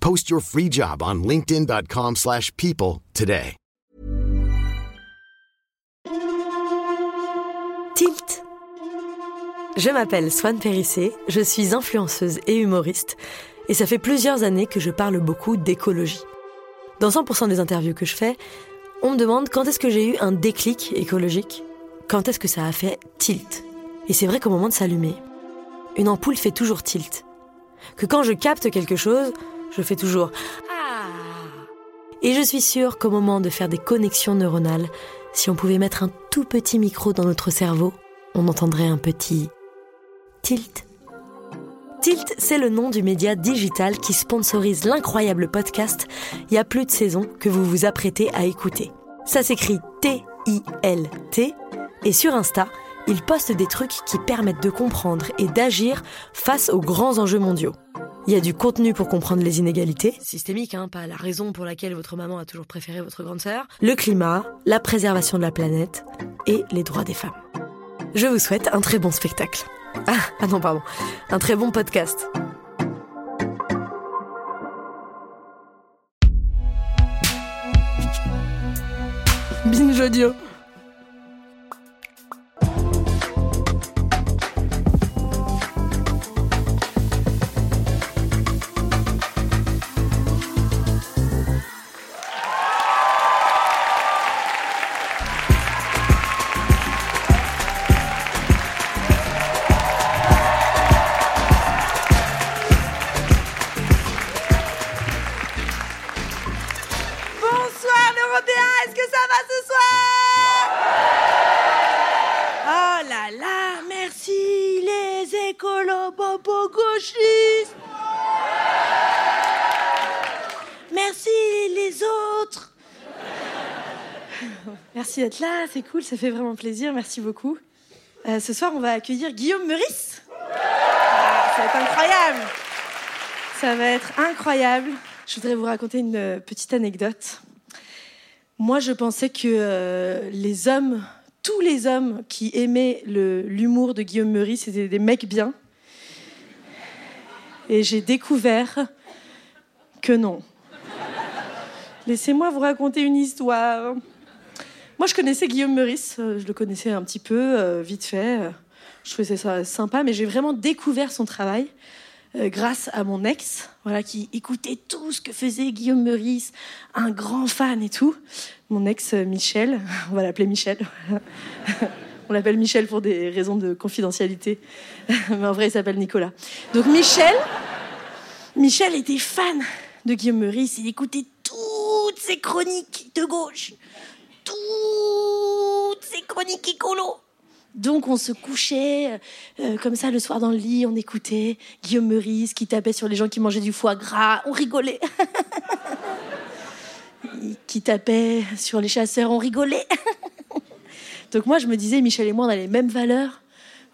Post your free job on linkedin.com/people slash people today. Tilt. Je m'appelle Swan Périssé, je suis influenceuse et humoriste, et ça fait plusieurs années que je parle beaucoup d'écologie. Dans 100% des interviews que je fais, on me demande quand est-ce que j'ai eu un déclic écologique, quand est-ce que ça a fait tilt. Et c'est vrai qu'au moment de s'allumer, une ampoule fait toujours tilt. Que quand je capte quelque chose, je fais toujours Ah Et je suis sûre qu'au moment de faire des connexions neuronales, si on pouvait mettre un tout petit micro dans notre cerveau, on entendrait un petit tilt. Tilt, c'est le nom du média digital qui sponsorise l'incroyable podcast Il y a plus de saison que vous vous apprêtez à écouter. Ça s'écrit T-I-L-T et sur Insta, il poste des trucs qui permettent de comprendre et d'agir face aux grands enjeux mondiaux. Il y a du contenu pour comprendre les inégalités, systémiques, hein, pas la raison pour laquelle votre maman a toujours préféré votre grande sœur, le climat, la préservation de la planète et les droits des femmes. Je vous souhaite un très bon spectacle. Ah, ah non, pardon. Un très bon podcast. Binge audio. Là, c'est cool, ça fait vraiment plaisir, merci beaucoup. Euh, ce soir, on va accueillir Guillaume Meurice. Ah, ça va être incroyable Ça va être incroyable. Je voudrais vous raconter une euh, petite anecdote. Moi, je pensais que euh, les hommes, tous les hommes qui aimaient l'humour de Guillaume Meurice, c'était des mecs bien. Et j'ai découvert que non. Laissez-moi vous raconter une histoire. Moi, je connaissais Guillaume Meurice, euh, je le connaissais un petit peu, euh, vite fait. Je trouvais ça sympa, mais j'ai vraiment découvert son travail euh, grâce à mon ex, voilà, qui écoutait tout ce que faisait Guillaume Meurice, un grand fan et tout. Mon ex Michel, on va l'appeler Michel. on l'appelle Michel pour des raisons de confidentialité, mais en vrai il s'appelle Nicolas. Donc Michel, Michel était fan de Guillaume Meurice, il écoutait toutes ses chroniques de gauche, toutes ses chroniques écolo. Donc on se couchait euh, comme ça le soir dans le lit, on écoutait Guillaume Meurice qui tapait sur les gens qui mangeaient du foie gras, on rigolait. qui tapait sur les chasseurs, on rigolait. Donc moi je me disais, Michel et moi on a les mêmes valeurs,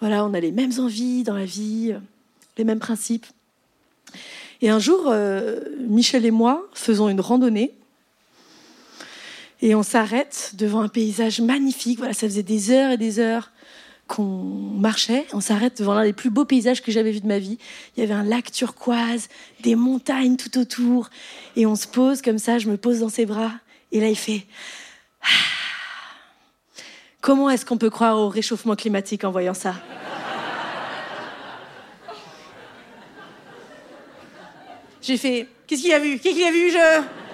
voilà, on a les mêmes envies dans la vie, euh, les mêmes principes. Et un jour, euh, Michel et moi faisons une randonnée et on s'arrête devant un paysage magnifique. Voilà, ça faisait des heures et des heures qu'on marchait. On s'arrête devant l'un des plus beaux paysages que j'avais vu de ma vie. Il y avait un lac turquoise, des montagnes tout autour. Et on se pose comme ça, je me pose dans ses bras. Et là, il fait Ah, Comment est-ce qu'on peut croire au réchauffement climatique en voyant ça? J'ai fait Qu'est-ce qu'il a vu? Qu'est-ce qu'il a vu Je?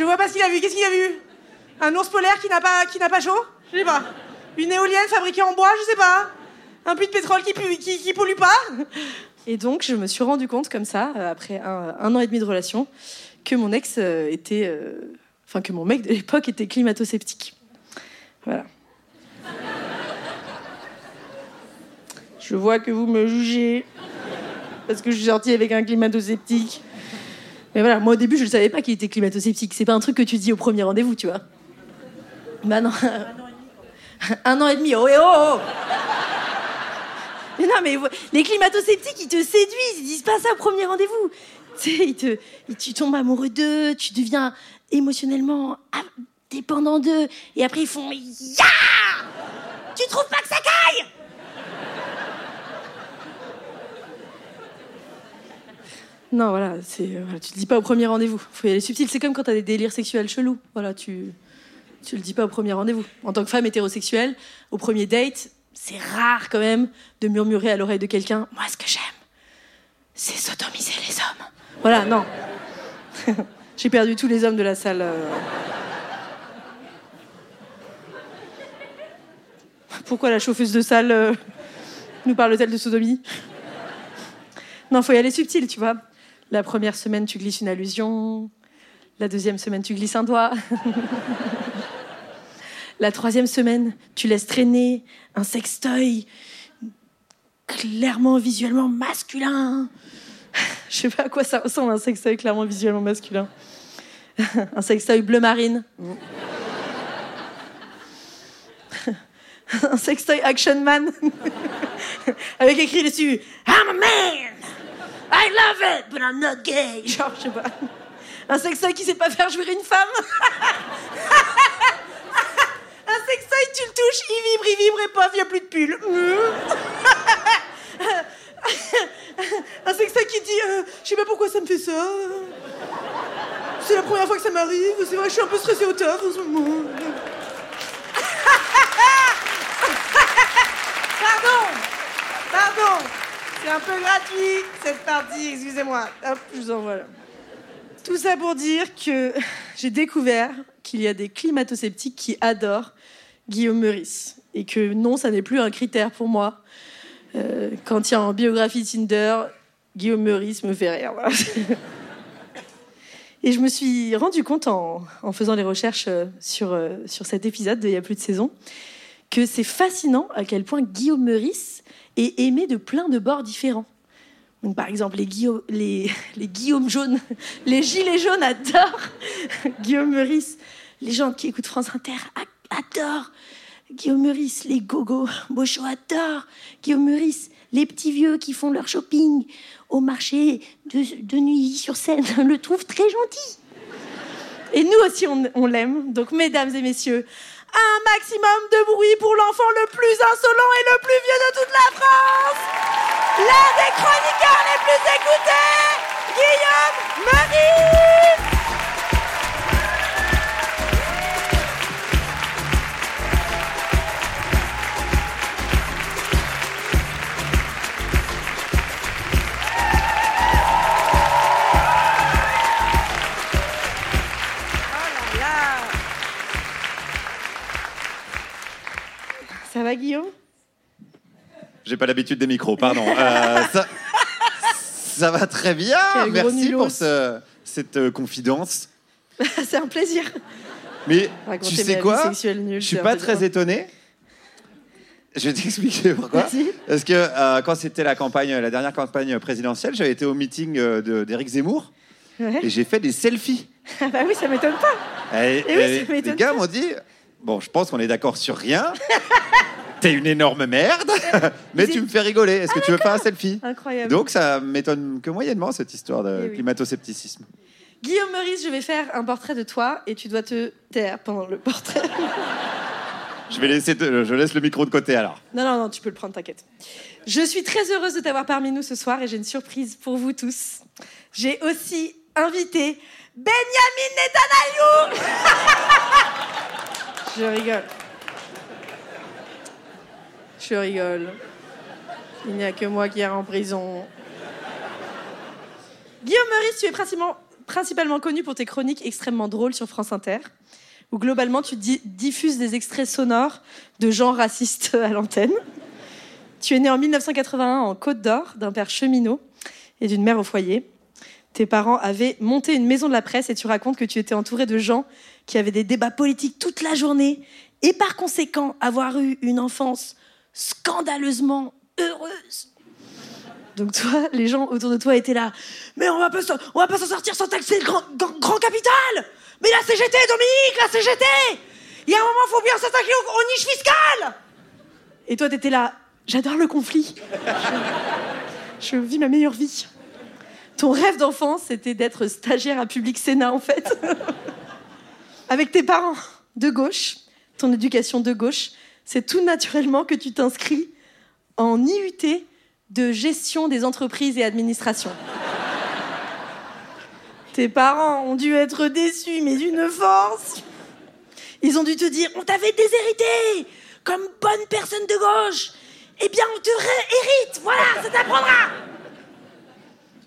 Je vois pas ce qu'il a vu. Qu'est-ce qu'il a vu? Un ours polaire qui n'a pas, qui n'a pas chaud? Je sais pas. Une éolienne fabriquée en bois Je sais pas. Un puits de pétrole qui, qui, qui pollue pas? Et donc, je me suis rendu compte comme ça, euh, après un, an et demi de relation, que mon ex euh, était. euh, Enfin, que mon mec de l'époque était climato-sceptique. Voilà. Je vois que vous me jugez parce que je suis sortie avec un climato-sceptique. Mais voilà, moi au début, je ne savais pas qu'il était climato-sceptique. C'est pas un truc que tu dis au premier rendez-vous, tu vois. Bah non. Un an et demi, oh et oh, oh. Mais non, mais les climato-sceptiques, ils te séduisent, ils disent pas ça au premier rendez-vous. Tu sais, ils te, tu tombes amoureux d'eux, tu deviens émotionnellement ah, dépendant d'eux, et après ils font Ya Tu trouves pas que ça Non, voilà, voilà, tu le dis pas au premier rendez-vous. Faut y aller subtil. C'est comme quand t'as des délires sexuels chelous. Voilà, tu, tu le dis pas au premier rendez-vous. En tant que femme hétérosexuelle, au premier date, c'est rare quand même de murmurer à l'oreille de quelqu'un Moi, ce que j'aime, c'est sodomiser les hommes. Voilà, non. J'ai perdu tous les hommes de la salle. euh. Pourquoi la chauffeuse de salle euh, nous parle-t-elle de sodomie? Non, faut y aller subtil, tu vois. La première semaine, tu glisses une allusion. La deuxième semaine, tu glisses un doigt. La troisième semaine, tu laisses traîner un sextoy clairement visuellement masculin. Je sais pas à quoi ça ressemble un sextoy clairement visuellement masculin. Un sextoy bleu marine. Un sextoy action man. Avec écrit dessus I'm a man. I love it, but I'm not gay. Genre, je sais pas. Un sextoy qui sait pas faire jouir une femme. Un sextoy, tu le touches, il vibre, il vibre et paf, y a plus de pull. Un sextoy qui dit euh, Je sais pas pourquoi ça me fait ça. C'est la première fois que ça m'arrive. C'est vrai, je suis un peu stressée au taf en ce moment. Pardon Pardon C'est un peu gratuit cette partie, excusez-moi. Hop, je vous envoie. Tout ça pour dire que j'ai découvert qu'il y a des climato-sceptiques qui adorent Guillaume Meurice. Et que non, ça n'est plus un critère pour moi. Euh, quand il y a en biographie Tinder, Guillaume Meurice me fait rire. Et je me suis rendu compte en, faisant les recherches euh, sur, euh, sur cet épisode de Il y a plus de saison que c'est fascinant à quel point Guillaume Meurice est aimé de plein de bords différents. Par exemple, les, Guillaume, les, jaunes, les gilets jaunes adorent Guillaume Meurice. Les gens qui écoutent France Inter adorent Guillaume Meurice. Les gogos Beauchot adorent Guillaume Meurice. Les petits vieux qui font leur shopping au marché de, de Neuilly-sur-Seine le trouvent très gentil. Et nous aussi, on l'aime. Donc, mesdames et messieurs, un maximum de bruit pour l'enfant le plus insolent et le plus vieux de toute la France. L'un des chroniqueurs les plus écoutés, Guillaume Meurice. Ça va, Guillaume? J'ai pas l'habitude des micros, pardon. Euh, ça, ça va très bien. Merci pour ce- cette euh, confidence. C'est un plaisir. Mais Raconter tu sais quoi? nulle, Je suis pas très étonné. Je vais t'expliquer pourquoi. Parce que euh, quand c'était la campagne, la dernière campagne présidentielle, j'avais été au meeting euh, d'Éric Zemmour Ouais. et j'ai fait des selfies. Ah bah oui, ça m'étonne pas. Et, oui, et ça m'étonne les gars m'ont dit Bon, je pense qu'on est d'accord sur rien. T'es une énorme merde, mais tu me fais rigoler. Est-ce que tu veux faire un selfie Incroyable. Donc ça m'étonne que moyennement cette histoire de Eh oui. climato-scepticisme. Guillaume Meurice, je vais faire un portrait de toi et tu dois te taire pendant le portrait. Je vais laisser, te- je laisse le micro de côté alors. Non, non, non, tu peux le prendre, t'inquiète. Je suis très heureuse de t'avoir parmi nous ce soir et j'ai une surprise pour vous tous. J'ai aussi invité Benjamin Netanyahu Je rigole. Je rigole. Il n'y a que moi qui est en prison. Guillaume Meurice, tu es principalement, principalement connu pour tes chroniques extrêmement drôles sur France Inter, où globalement tu di- diffuses des extraits sonores de gens racistes à l'antenne. Tu es né en 1981 en Côte d'Or d'un père cheminot et d'une mère au foyer. Tes parents avaient monté une maison de la presse et tu racontes que tu étais entouré de gens qui avaient des débats politiques toute la journée et par conséquent avoir eu une enfance scandaleusement heureuse. Donc toi, les gens autour de toi étaient là. Mais on va pas, va pas s'en sortir sans taxer le grand, capital. Mais la CGT, Dominique, la CGT. Il y a un moment, faut bien s'attaquer aux, niches fiscales. Et toi, t'étais là. J'adore le conflit. Je vis ma meilleure vie. Ton rêve d'enfance, c'était d'être stagiaire à Public Sénat, en fait. Avec tes parents de gauche, ton éducation de gauche, c'est tout naturellement que tu t'inscris en IUT de gestion des entreprises et administration. Tes parents ont dû être déçus, mais d'une force. Ils ont dû te dire on t'avait déshérité comme bonne personne de gauche. Eh bien, on te réhérite. Voilà, ça t'apprendra.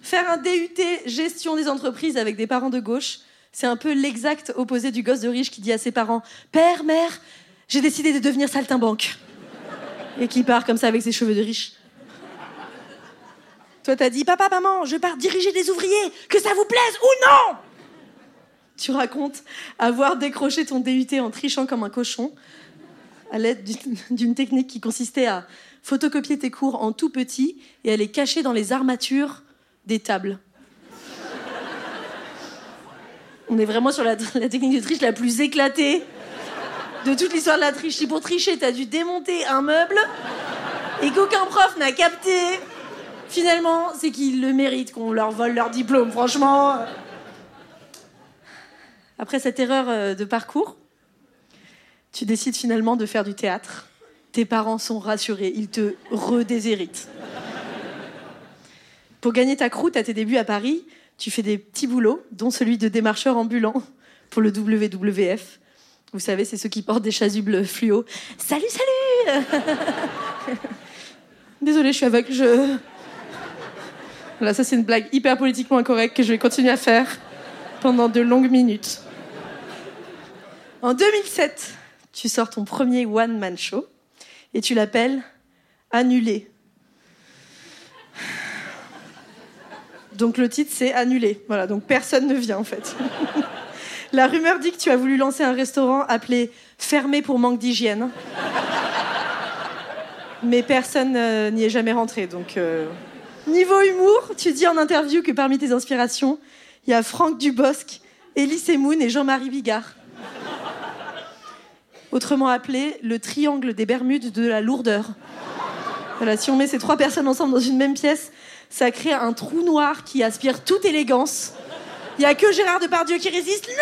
Faire un DUT gestion des entreprises avec des parents de gauche, c'est un peu l'exact opposé du gosse de riche qui dit à ses parents Père, mère, j'ai décidé de devenir saltimbanque. Et qui part comme ça avec ses cheveux de riche. Toi, t'as dit Papa, maman, je pars diriger des ouvriers, que ça vous plaise ou non Tu racontes avoir décroché ton DUT en trichant comme un cochon, à l'aide d'une- technique qui consistait à photocopier tes cours en tout petit et à les cacher dans les armatures des tables. On est vraiment sur la, technique de triche la plus éclatée de toute l'histoire de la triche. Si pour tricher, t'as dû démonter un meuble et qu'aucun prof n'a capté, finalement, c'est qu'ils le méritent, qu'on leur vole leur diplôme, franchement. Après cette erreur euh, de parcours, tu décides finalement de faire du théâtre. Tes parents sont rassurés, ils te redéshéritent. Pour gagner ta croûte à tes débuts à Paris, tu fais des petits boulots, dont celui de démarcheur ambulant pour le WWF. Vous savez, c'est ceux qui portent des chasubles fluo. Salut, salut Désolée, je suis aveugle, je... Voilà, ça c'est une blague hyper politiquement incorrecte que je vais continuer à faire pendant de longues minutes. En 2007, tu sors ton premier one-man show et tu l'appelles Annulé. Donc le titre c'est Annulé. Voilà, donc personne ne vient en fait. La rumeur dit que tu as voulu lancer un restaurant appelé Fermé pour manque d'hygiène. Mais personne euh, n'y est jamais rentré. Donc, euh, niveau humour, tu dis en interview que parmi tes inspirations, il y a Franck Dubosc, Elie Moon et Jean-Marie Bigard. Autrement appelé le triangle des Bermudes de la lourdeur. Voilà, si on met ces trois personnes ensemble dans une même pièce, ça crée un trou noir qui aspire toute élégance. Il n'y a que Gérard Depardieu qui résiste. Non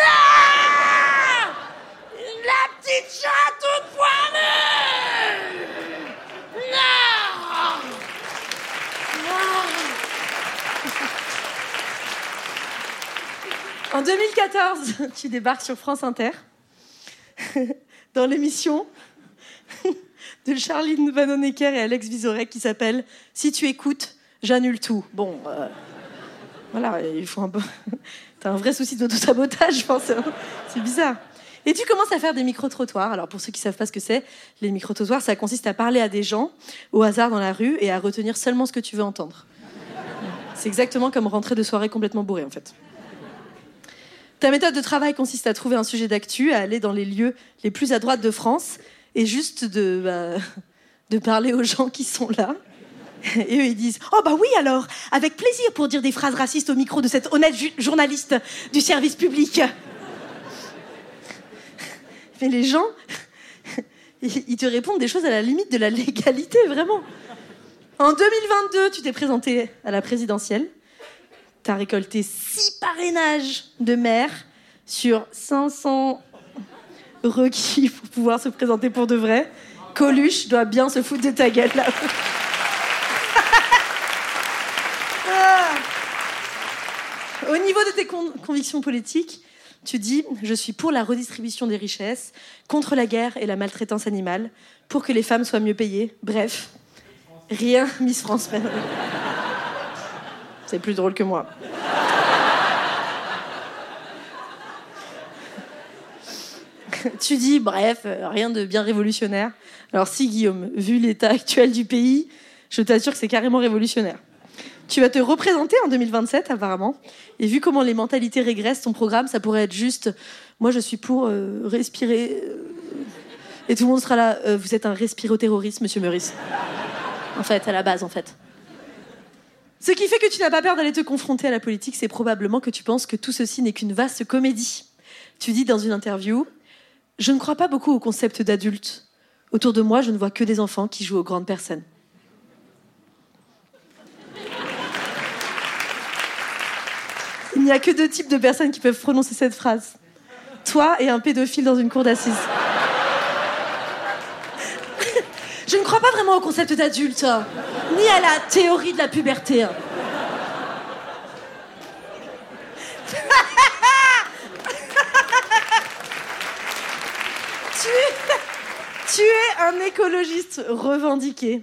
La petite chatte toute poilue Non En 2014, tu débarques sur France Inter dans l'émission de Charline Vanhoenacker et Alex Vizorek qui s'appelle Si tu écoutes, j'annule tout. Bon, euh, voilà, il faut un peu. T'as un vrai souci d'auto-sabotage, je pense. hein. C'est bizarre. Et tu commences à faire des micro-trottoirs. Alors, pour ceux qui savent pas ce que c'est, les micro-trottoirs, ça consiste à parler à des gens au hasard dans la rue et à retenir seulement ce que tu veux entendre. C'est exactement comme rentrer de soirée complètement bourré, en fait. Ta méthode de travail consiste à trouver un sujet d'actu, à aller dans les lieux les plus à droite de France et juste de, bah, de parler aux gens qui sont là. Et eux, ils disent Oh, bah oui, alors, avec plaisir pour dire des phrases racistes au micro de cet honnête journaliste du service public. Mais les gens, ils ils te répondent des choses à la limite de la légalité, vraiment. En 2022, tu t'es présenté à la présidentielle. Tu as récolté six parrainages de maires sur 500 requis pour pouvoir se présenter pour de vrai. Coluche doit bien se foutre de ta gueule là. au niveau de tes convictions politiques, tu dis Je suis pour la redistribution des richesses, contre la guerre et la maltraitance animale, pour que les femmes soient mieux payées. Bref, rien, Miss France. C'est plus drôle que moi. tu dis, bref, rien de bien révolutionnaire. Alors si, Guillaume, vu l'état actuel du pays, je t'assure que c'est carrément révolutionnaire. Tu vas te représenter en 2027, apparemment. Et vu comment les mentalités régressent, ton programme, ça pourrait être juste, moi je suis pour euh, respirer. euh, et tout le monde sera là, euh, vous êtes un respiroterroriste, monsieur Meurice. En fait, à la base, en fait. Ce qui fait que tu n'as pas peur d'aller te confronter à la politique, c'est probablement que tu penses que tout ceci n'est qu'une vaste comédie. Tu dis dans une interview Je ne crois pas beaucoup au concept d'adulte. Autour de moi, je ne vois que des enfants qui jouent aux grandes personnes. Il n'y a que deux types de personnes qui peuvent prononcer cette phrase. Toi et un pédophile dans une cour d'assises. Je ne crois pas vraiment au concept d'adulte, ni à la théorie de la puberté. tu, es, tu es un écologiste revendiqué.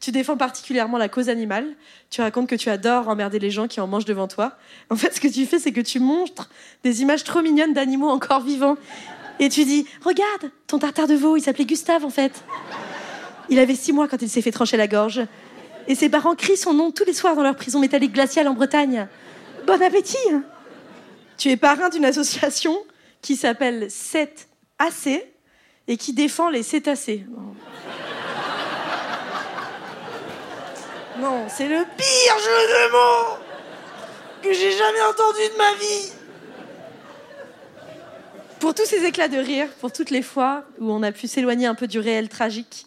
Tu défends particulièrement la cause animale. Tu racontes que tu adores emmerder les gens qui en mangent devant toi. En fait, ce que tu fais, c'est que tu montres des images trop mignonnes d'animaux encore vivants. Et tu dis Regarde, ton tartare de veau, il s'appelait Gustave en fait. Il avait six mois quand il s'est fait trancher la gorge. Et ses parents crient son nom tous les soirs dans leur prison métallique glaciale en Bretagne. Bon appétit hein. Tu es parrain d'une association qui s'appelle 7AC et qui défend les cétacés. Non, c'est le pire jeu de mots que j'ai jamais entendu de ma vie. Pour tous ces éclats de rire, pour toutes les fois où on a pu s'éloigner un peu du réel tragique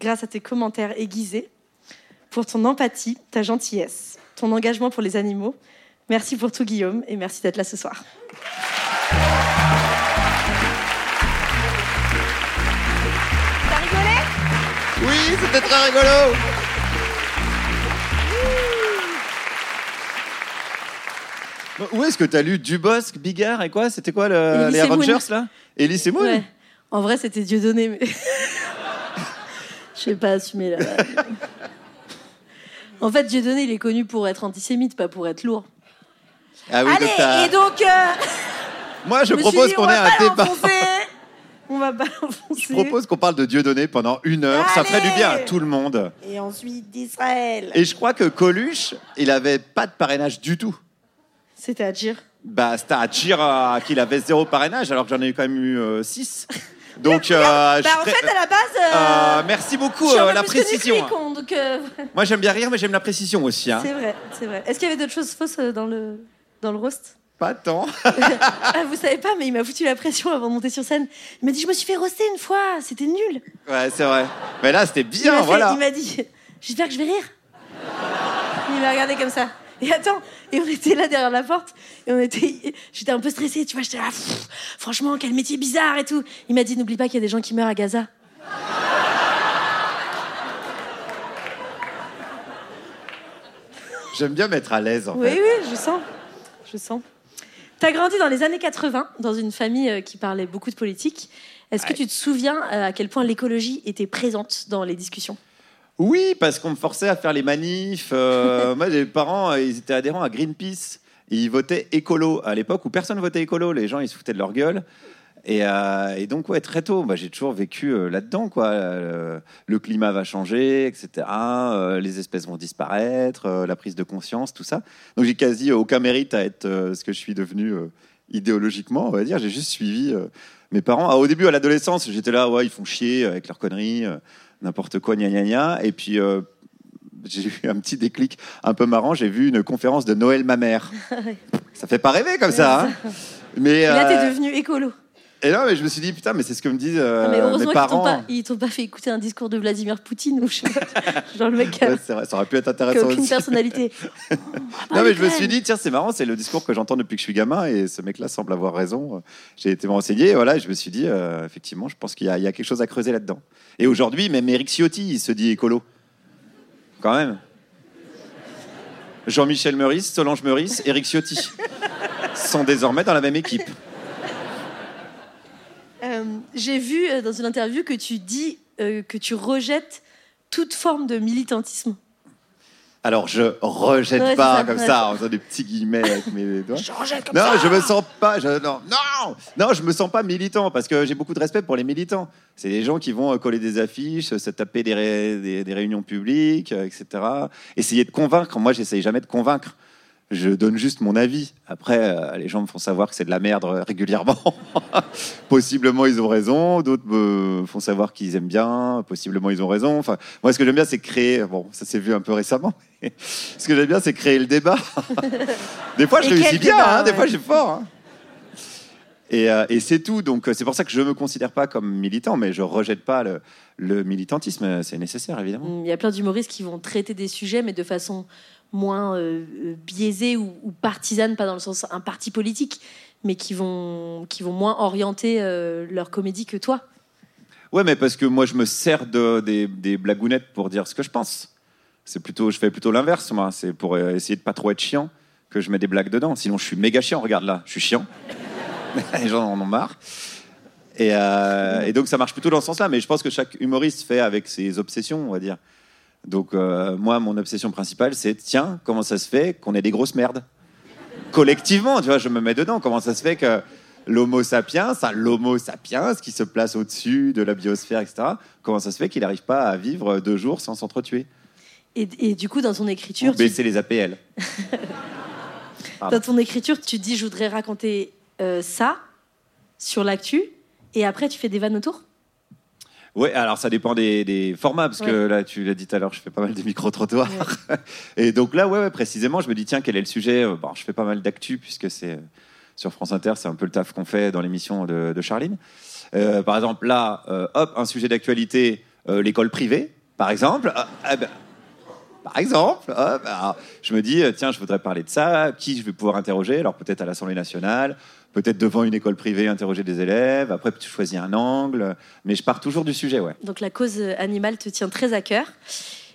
grâce à tes commentaires aiguisés, pour ton empathie, ta gentillesse, ton engagement pour les animaux, merci pour tout Guillaume et merci d'être là ce soir. T'as rigolé? Oui, c'était très rigolo. Où est-ce que t'as lu Dubosc, Bigard et quoi? C'était quoi le- les. Avengers là? Elise et Moon Ouais. En vrai, c'était Dieudonné, mais. Je sais pas assumer là. En fait, Dieudonné, il est connu pour être antisémite, pas pour être lourd. Ah oui, donc t'as- Allez, et donc. euh, Moi, je me suis propose dit, qu'on on ait va un pas débat. l'enfoncer. On va pas l'enfoncer. Je propose qu'on parle de Dieudonné pendant une heure. Ça ferait du bien à Allez tout le monde. Et ensuite d'Israël. Et je crois que Coluche, il avait pas de parrainage du tout. C'était à dire. Bah, c'était à dire euh, qu'il avait zéro parrainage, alors que j'en ai eu quand même eu 6. Donc, euh, je Bah, en fait, à la base. euh, Euh, merci beaucoup, je suis un euh, peu la plus connue que précision. donc, euh, Moi, j'aime bien rire, mais j'aime la précision aussi. Hein. C'est vrai, c'est vrai. Est-ce qu'il y avait d'autres choses fausses euh, dans le, dans le roast? Pas tant. ah, Vous savez pas, mais il m'a foutu la pression avant de monter sur scène. Il m'a dit Je me suis fait roaster une fois, c'était nul. Ouais, c'est vrai. Mais là, c'était Il bien, m'a fait- voilà. Il m'a dit J'espère que je vais rire. Il m'a regardé comme ça. Et attends, et on était là derrière la porte, et on était, j'étais un peu stressée, tu vois, j'étais là, Pff, franchement, quel métier bizarre et tout. Il m'a dit, n'oublie pas qu'il y a des gens qui meurent à Gaza. J'aime bien mettre à l'aise, en Oui, fait. oui, je sens, je sens. T'as grandi dans les années 80, dans une famille euh, qui parlait beaucoup de politique. Est-ce que Ouais. tu te souviens euh, à quel point l'écologie était présente dans les discussions? Oui, parce qu'on me forçait à faire les manifs. euh, moi, les parents, ils étaient adhérents à Greenpeace. Et ils votaient écolo à l'époque où personne votait écolo. Les gens, ils se foutaient de leur gueule. Et, euh, et donc, ouais, très tôt, bah, j'ai toujours vécu euh, là-dedans. quoi. Euh, le climat va changer, etc. Les espèces vont disparaître, la prise de conscience, tout ça. Donc, j'ai quasi aucun mérite à être ce que je suis devenu idéologiquement, on va dire. J'ai juste suivi mes parents. Ah, au début, à l'adolescence, j'étais là, ouais, ils font chier avec leurs conneries, n'importe quoi, gna gna gna. Et puis, euh, j'ai eu un petit déclic un peu marrant. J'ai vu une conférence de Noël ma mère. Ça fait pas rêver comme ça. hein. Mais, Et là, t'es euh, devenu écolo. Et non, mais je me suis dit, putain, mais c'est ce que me disent euh, Ah, mais heureusement parents. ils t'ont pas fait écouter un discours de Vladimir Poutine ou je. Genre le mec qui Ouais, c'est vrai, ça aurait pu être qui intéressant aucune aussi. personnalité. Non, mais je me suis dit, tiens, c'est marrant, c'est le discours que j'entends depuis que je suis gamin et ce mec-là semble avoir raison. J'ai été me renseigner et voilà, je me suis dit, euh, effectivement, je pense qu'il y, y a quelque chose à creuser là-dedans. Et aujourd'hui, même Eric Ciotti, il se dit écolo. Quand même. Jean-Michel Meurice, Solange Meurice, Eric Ciotti sont désormais dans la même équipe. Euh, J'ai vu euh, dans une interview que tu dis euh, que tu rejettes toute forme de militantisme. Alors, je rejette Ouais, pas c'est ça, comme ouais. ça, en faisant des petits guillemets avec mes doigts. Je rejette comme non, ça. je me sens pas. Je, non, non, non, je me sens pas militant parce que j'ai beaucoup de respect pour les militants. C'est des gens qui vont euh, coller des affiches, se taper des, ré- des, des réunions publiques, euh, etc. Essayer de convaincre. Moi, j'essaye jamais de convaincre. Je donne juste mon avis. Après, euh, les gens me font savoir que c'est de la merde euh, régulièrement. Possiblement, ils ont raison. D'autres me font savoir qu'ils aiment bien. Possiblement, ils ont raison. Enfin, moi, ce que j'aime bien, c'est créer. Bon, ça s'est vu un peu récemment. ce que j'aime bien, c'est créer le débat. des fois, je Et réussis bien. débat, hein, des fois, j'ai fort. hein. Et, euh, et c'est tout. Donc, euh, c'est pour ça que je me considère pas comme militant, mais je rejette pas le, le militantisme. C'est nécessaire, évidemment. Il y a plein d'humoristes qui vont traiter des sujets, mais de façon moins euh, euh, biaisée ou, ou partisane, pas dans le sens un parti politique, mais qui vont, qui vont moins orienter euh, leur comédie que toi. Ouais, mais parce que moi, je me sers de, des, blagounettes pour dire ce que je pense. C'est plutôt, je fais plutôt l'inverse, moi. C'est pour euh, essayer de pas trop être chiant que je mets des blagues dedans. Sinon, je suis méga chiant. Regarde là, je suis chiant. Les gens en ont marre. Et, et donc, ça marche plutôt dans ce sens-là. Mais je pense que chaque humoriste fait avec ses obsessions, on va dire. Donc, euh, moi, mon obsession principale, c'est tiens, comment ça se fait qu'on ait des grosses merdes? Collectivement, tu vois, je me mets dedans. Comment ça se fait que l'Homo sapiens, ça, l'Homo sapiens, qui se place au-dessus de la biosphère, etc., comment ça se fait qu'il n'arrive pas à vivre deux jours sans s'entretuer? Et, et du coup, dans ton Ou écriture, tu, baisser les APL dans ton écriture, tu dis je voudrais raconter euh, ça sur l'actu, et après tu fais des vannes autour? Ouais, alors ça dépend des, des formats, parce que là, tu l'as dit tout à l'heure, je fais pas mal de micro-trottoirs. Et donc là, ouais, ouais, précisément, je me dis, tiens, quel est le sujet? Euh, Bon, je fais pas mal d'actu, puisque c'est euh, sur France Inter, c'est un peu le taf qu'on fait dans l'émission de, de Charline. Euh, par exemple, là, euh, hop, un sujet d'actualité, euh, l'école privée, par exemple. Ah, ah ben, par exemple, hop, alors, je me dis, tiens, je voudrais parler de ça, qui je vais pouvoir interroger? Alors peut-être à l'Assemblée nationale, peut-être devant une école privée, interroger des élèves, après tu choisis un angle, mais je pars toujours du sujet, ouais. Donc la cause animale te tient très à cœur.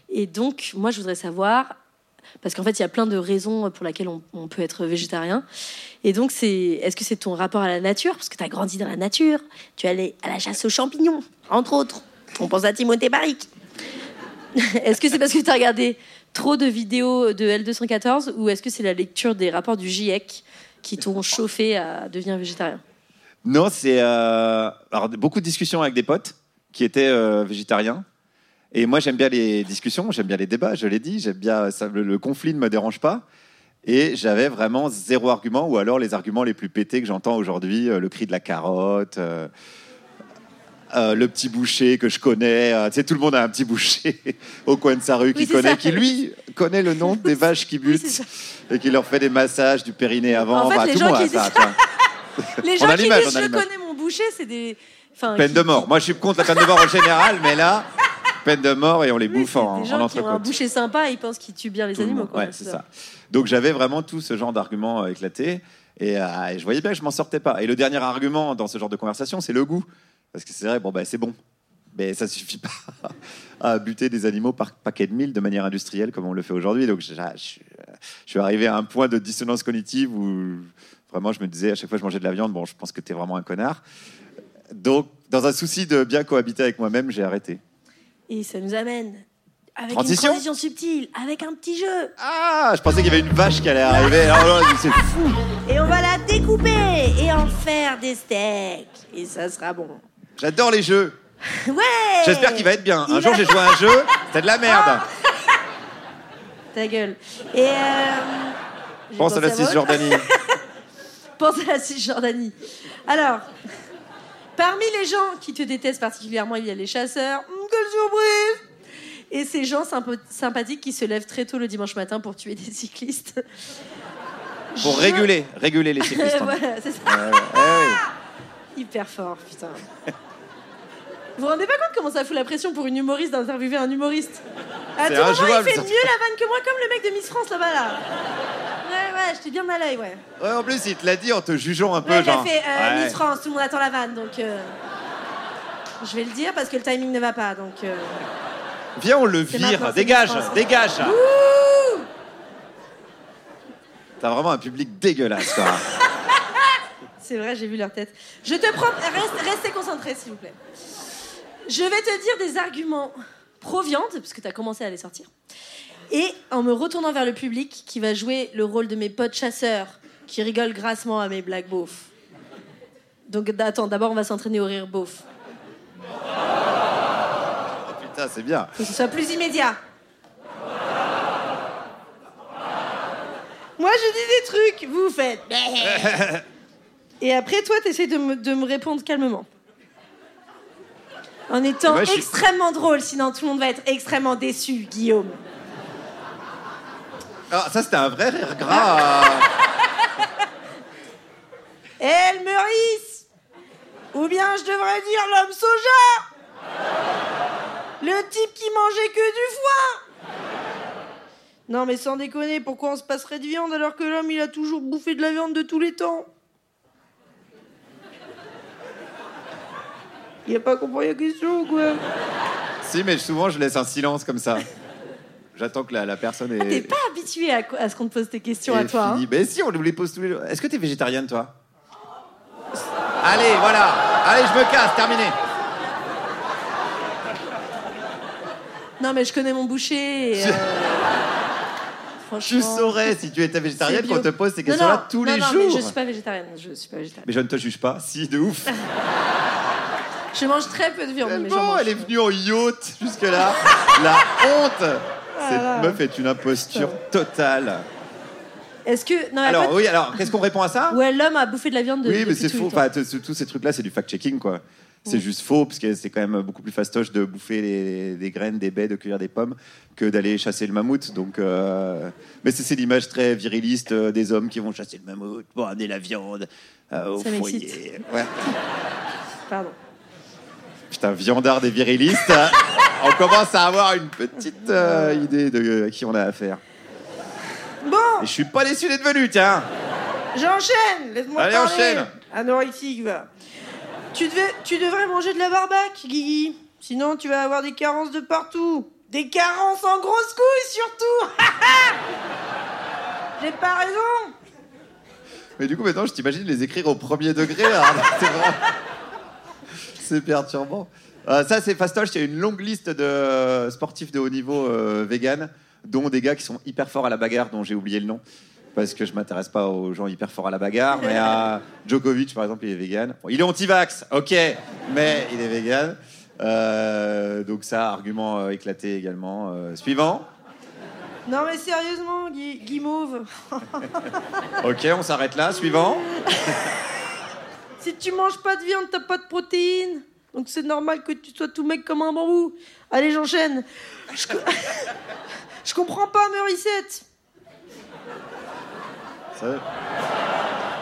Et donc, moi, je voudrais savoir, parce qu'en fait, il y a plein de raisons pour lesquelles on, on peut être végétarien. Et donc, c'est, est-ce que c'est ton rapport à la nature? Parce que tu as grandi dans la nature, tu es allé à la chasse aux champignons, entre autres. On pense à Timothée Barrick. est-ce que c'est parce que tu as regardé trop de vidéos de L214 ou est-ce que c'est la lecture des rapports du GIEC qui t'ont chauffé à devenir végétarien? Non, c'est euh, alors beaucoup de discussions avec des potes qui étaient euh, végétariens. Et moi, j'aime bien les discussions, j'aime bien les débats. Je l'ai dit, j'aime bien le conflit ne me dérange pas. Et j'avais vraiment zéro argument, ou alors les arguments les plus pétés que j'entends aujourd'hui, euh, le cri de la carotte. Euh, le petit boucher que je connais, euh, tu sais, tout le monde a un petit boucher au coin de sa rue Oui, qui connaît, ça. qui lui connaît le nom des vaches qui butent et qui leur fait des massages du périnée avant. En fait, Bah, les tout le gens qui ça. Les On gens a qui disent on a je connais mon boucher, c'est des. Enfin, Peine qui- de mort. Moi, je suis contre la peine de mort en général, mais là, peine de mort et on les Oui, bouffe en, des en gens qui ont un boucher sympa, ils pensent qu'ils tuent bien les Tout animaux. quoi. Ouais, c'est ça. Donc j'avais vraiment tout ce genre d'arguments euh, éclatés et, euh, et je voyais bien que je m'en sortais pas. Et le dernier argument dans ce genre de conversation, c'est le goût. Parce que c'est vrai, bon, bah, c'est bon. Mais ça suffit pas à buter des animaux par paquet de mille de manière industrielle comme on le fait aujourd'hui. Donc je, je- je suis arrivé à un point de dissonance cognitive où vraiment je me disais à chaque fois que je mangeais de la viande, bon, je pense que tu es vraiment un connard. Donc, dans un souci de bien cohabiter avec moi-même, j'ai arrêté. Et ça nous amène avec Transition une transition subtile, avec un petit jeu. Ah, je pensais qu'il y avait une vache qui allait arriver. Là, c'est fou. Et on va la découper et en faire des steaks. Et ça sera bon. J'adore les jeux. Ouais J'espère qu'il va être bien. Un Il jour, va- j'ai joué à un jeu, c'était de la merde. Ta gueule. Et. Euh, j'ai Pense à la. Cisjordanie. Pense à la Cisjordanie. Alors, parmi les gens qui te détestent particulièrement, il y a les chasseurs. Hum, quelle surprise Et ces gens sympa- sympathiques qui se lèvent très tôt le dimanche matin pour tuer des cyclistes. Pour Je- réguler, réguler les cyclistes. hein. voilà, c'est ça. Ouais, ouais, ouais. Hyper fort, putain. Vous vous rendez pas compte comment ça fout la pression pour une humoriste d'interviewer un humoriste À tout moment, il fait ça. mieux la vanne que moi, comme le mec de Miss France là-bas là. Ouais, ouais, j'étais bien à l'œil, ouais. Ouais, en plus, il te l'a dit en te jugeant un peu, Ouais, il a genre. fait euh, Ouais. Miss France, tout le monde attend la vanne, donc euh, je vais le dire parce que le timing ne va pas, donc. euh, Viens, on le C'est vire. c'est Dégage, Miss France. dégage. T'as vraiment un public dégueulasse, quoi. C'est vrai, j'ai vu leur tête. Je te prends. Reste, restez concentrés, s'il vous plaît. Je vais te dire des arguments pro-viande, parce que tu as commencé à les sortir, Et en me retournant vers le public, qui va jouer le rôle de mes potes chasseurs, qui rigolent grassement à mes blagues beaufs. Donc attends, d'abord on va s'entraîner au rire beauf. Putain, c'est bien. Faut que ce soit plus immédiat. Moi je dis des trucs, vous faites. Et après toi de me, de me répondre calmement. En étant Moi, je suis- extrêmement drôle, sinon tout le monde va être extrêmement déçu, Guillaume. Ah, ça, c'était un vrai rire gras. Elle Meurice Ou bien je devrais dire l'homme soja Le type qui mangeait que du foin Non mais sans déconner, pourquoi on se passerait de viande alors que l'homme il a toujours bouffé de la viande de tous les temps? Il a pas compris la question ou quoi? Si, mais souvent, je laisse un silence comme ça. J'attends que la, la personne est. Ah, T'es pas habitué à, à ce qu'on te pose des questions est à toi. hein. Mais si, on nous les pose tous les jours. Est-ce que t'es végétarienne, toi? Allez, voilà. Allez, je me casse, terminé. Non mais je connais mon boucher. et, euh, Tu Franchement. saurais si tu étais végétarienne C'est qu'on bio. te pose ces Non, questions-là non, tous non, les non, jours. Mais je suis pas végétarienne. Je suis pas végétarienne. Mais je ne te juge pas. Si, de ouf. Je mange très peu de viande. mais Tellement, mange. elle est venue en yacht jusque-là. La honte. Cette meuf est une imposture totale. Est-ce que non, Alors, oui, alors, qu'est-ce qu'on répond à ça? Ouais, l'homme a bouffé de la viande de. Oui, mais c'est faux. Enfin, tous ces trucs-là, c'est du fact-checking, quoi. C'est juste faux, parce que c'est quand même beaucoup plus fastoche de bouffer les- des graines, des baies, de cueillir des pommes, que d'aller chasser le mammouth. Donc, euh, Mais c'est l'image très viriliste euh, des hommes qui vont chasser le mammouth pour amener la viande euh, au Ça foyer. Ouais. Pardon. Putain, viandard des virilistes. On commence à avoir une petite euh, idée de à qui on a affaire. Bon, Et je suis pas déçu d'être venu, tiens. j'enchaîne. Laisse-moi Allez, parler. enchaîne. Anorexique, va. Tu, devais, tu devrais manger de la barbaque, Guigui. Sinon, tu vas avoir des carences de partout. Des carences en grosses couilles, surtout. J'ai pas raison. Mais du coup, maintenant, je t'imagine les écrire au premier degré. alors, c'est perturbant. Euh, ça, c'est fastoche. Il y a une longue liste de sportifs de haut niveau euh, vegan, dont des gars qui sont hyper forts à la bagarre, dont j'ai oublié le nom. Parce que je m'intéresse pas aux gens hyper forts à la bagarre. Mais à Djokovic, par exemple, il est vegan. Bon, il est anti-vax, ok, mais il est vegan. Euh, donc ça, argument euh, éclaté également. Euh, suivant. Non, mais sérieusement, Gui- Guimauve. Ok, on s'arrête là. Suivant. Si tu manges pas de viande, t'as pas de protéines. Donc c'est normal que tu sois tout mec comme un bambou. Allez, j'enchaîne. Je, Je comprends pas, Meurissette. Ça-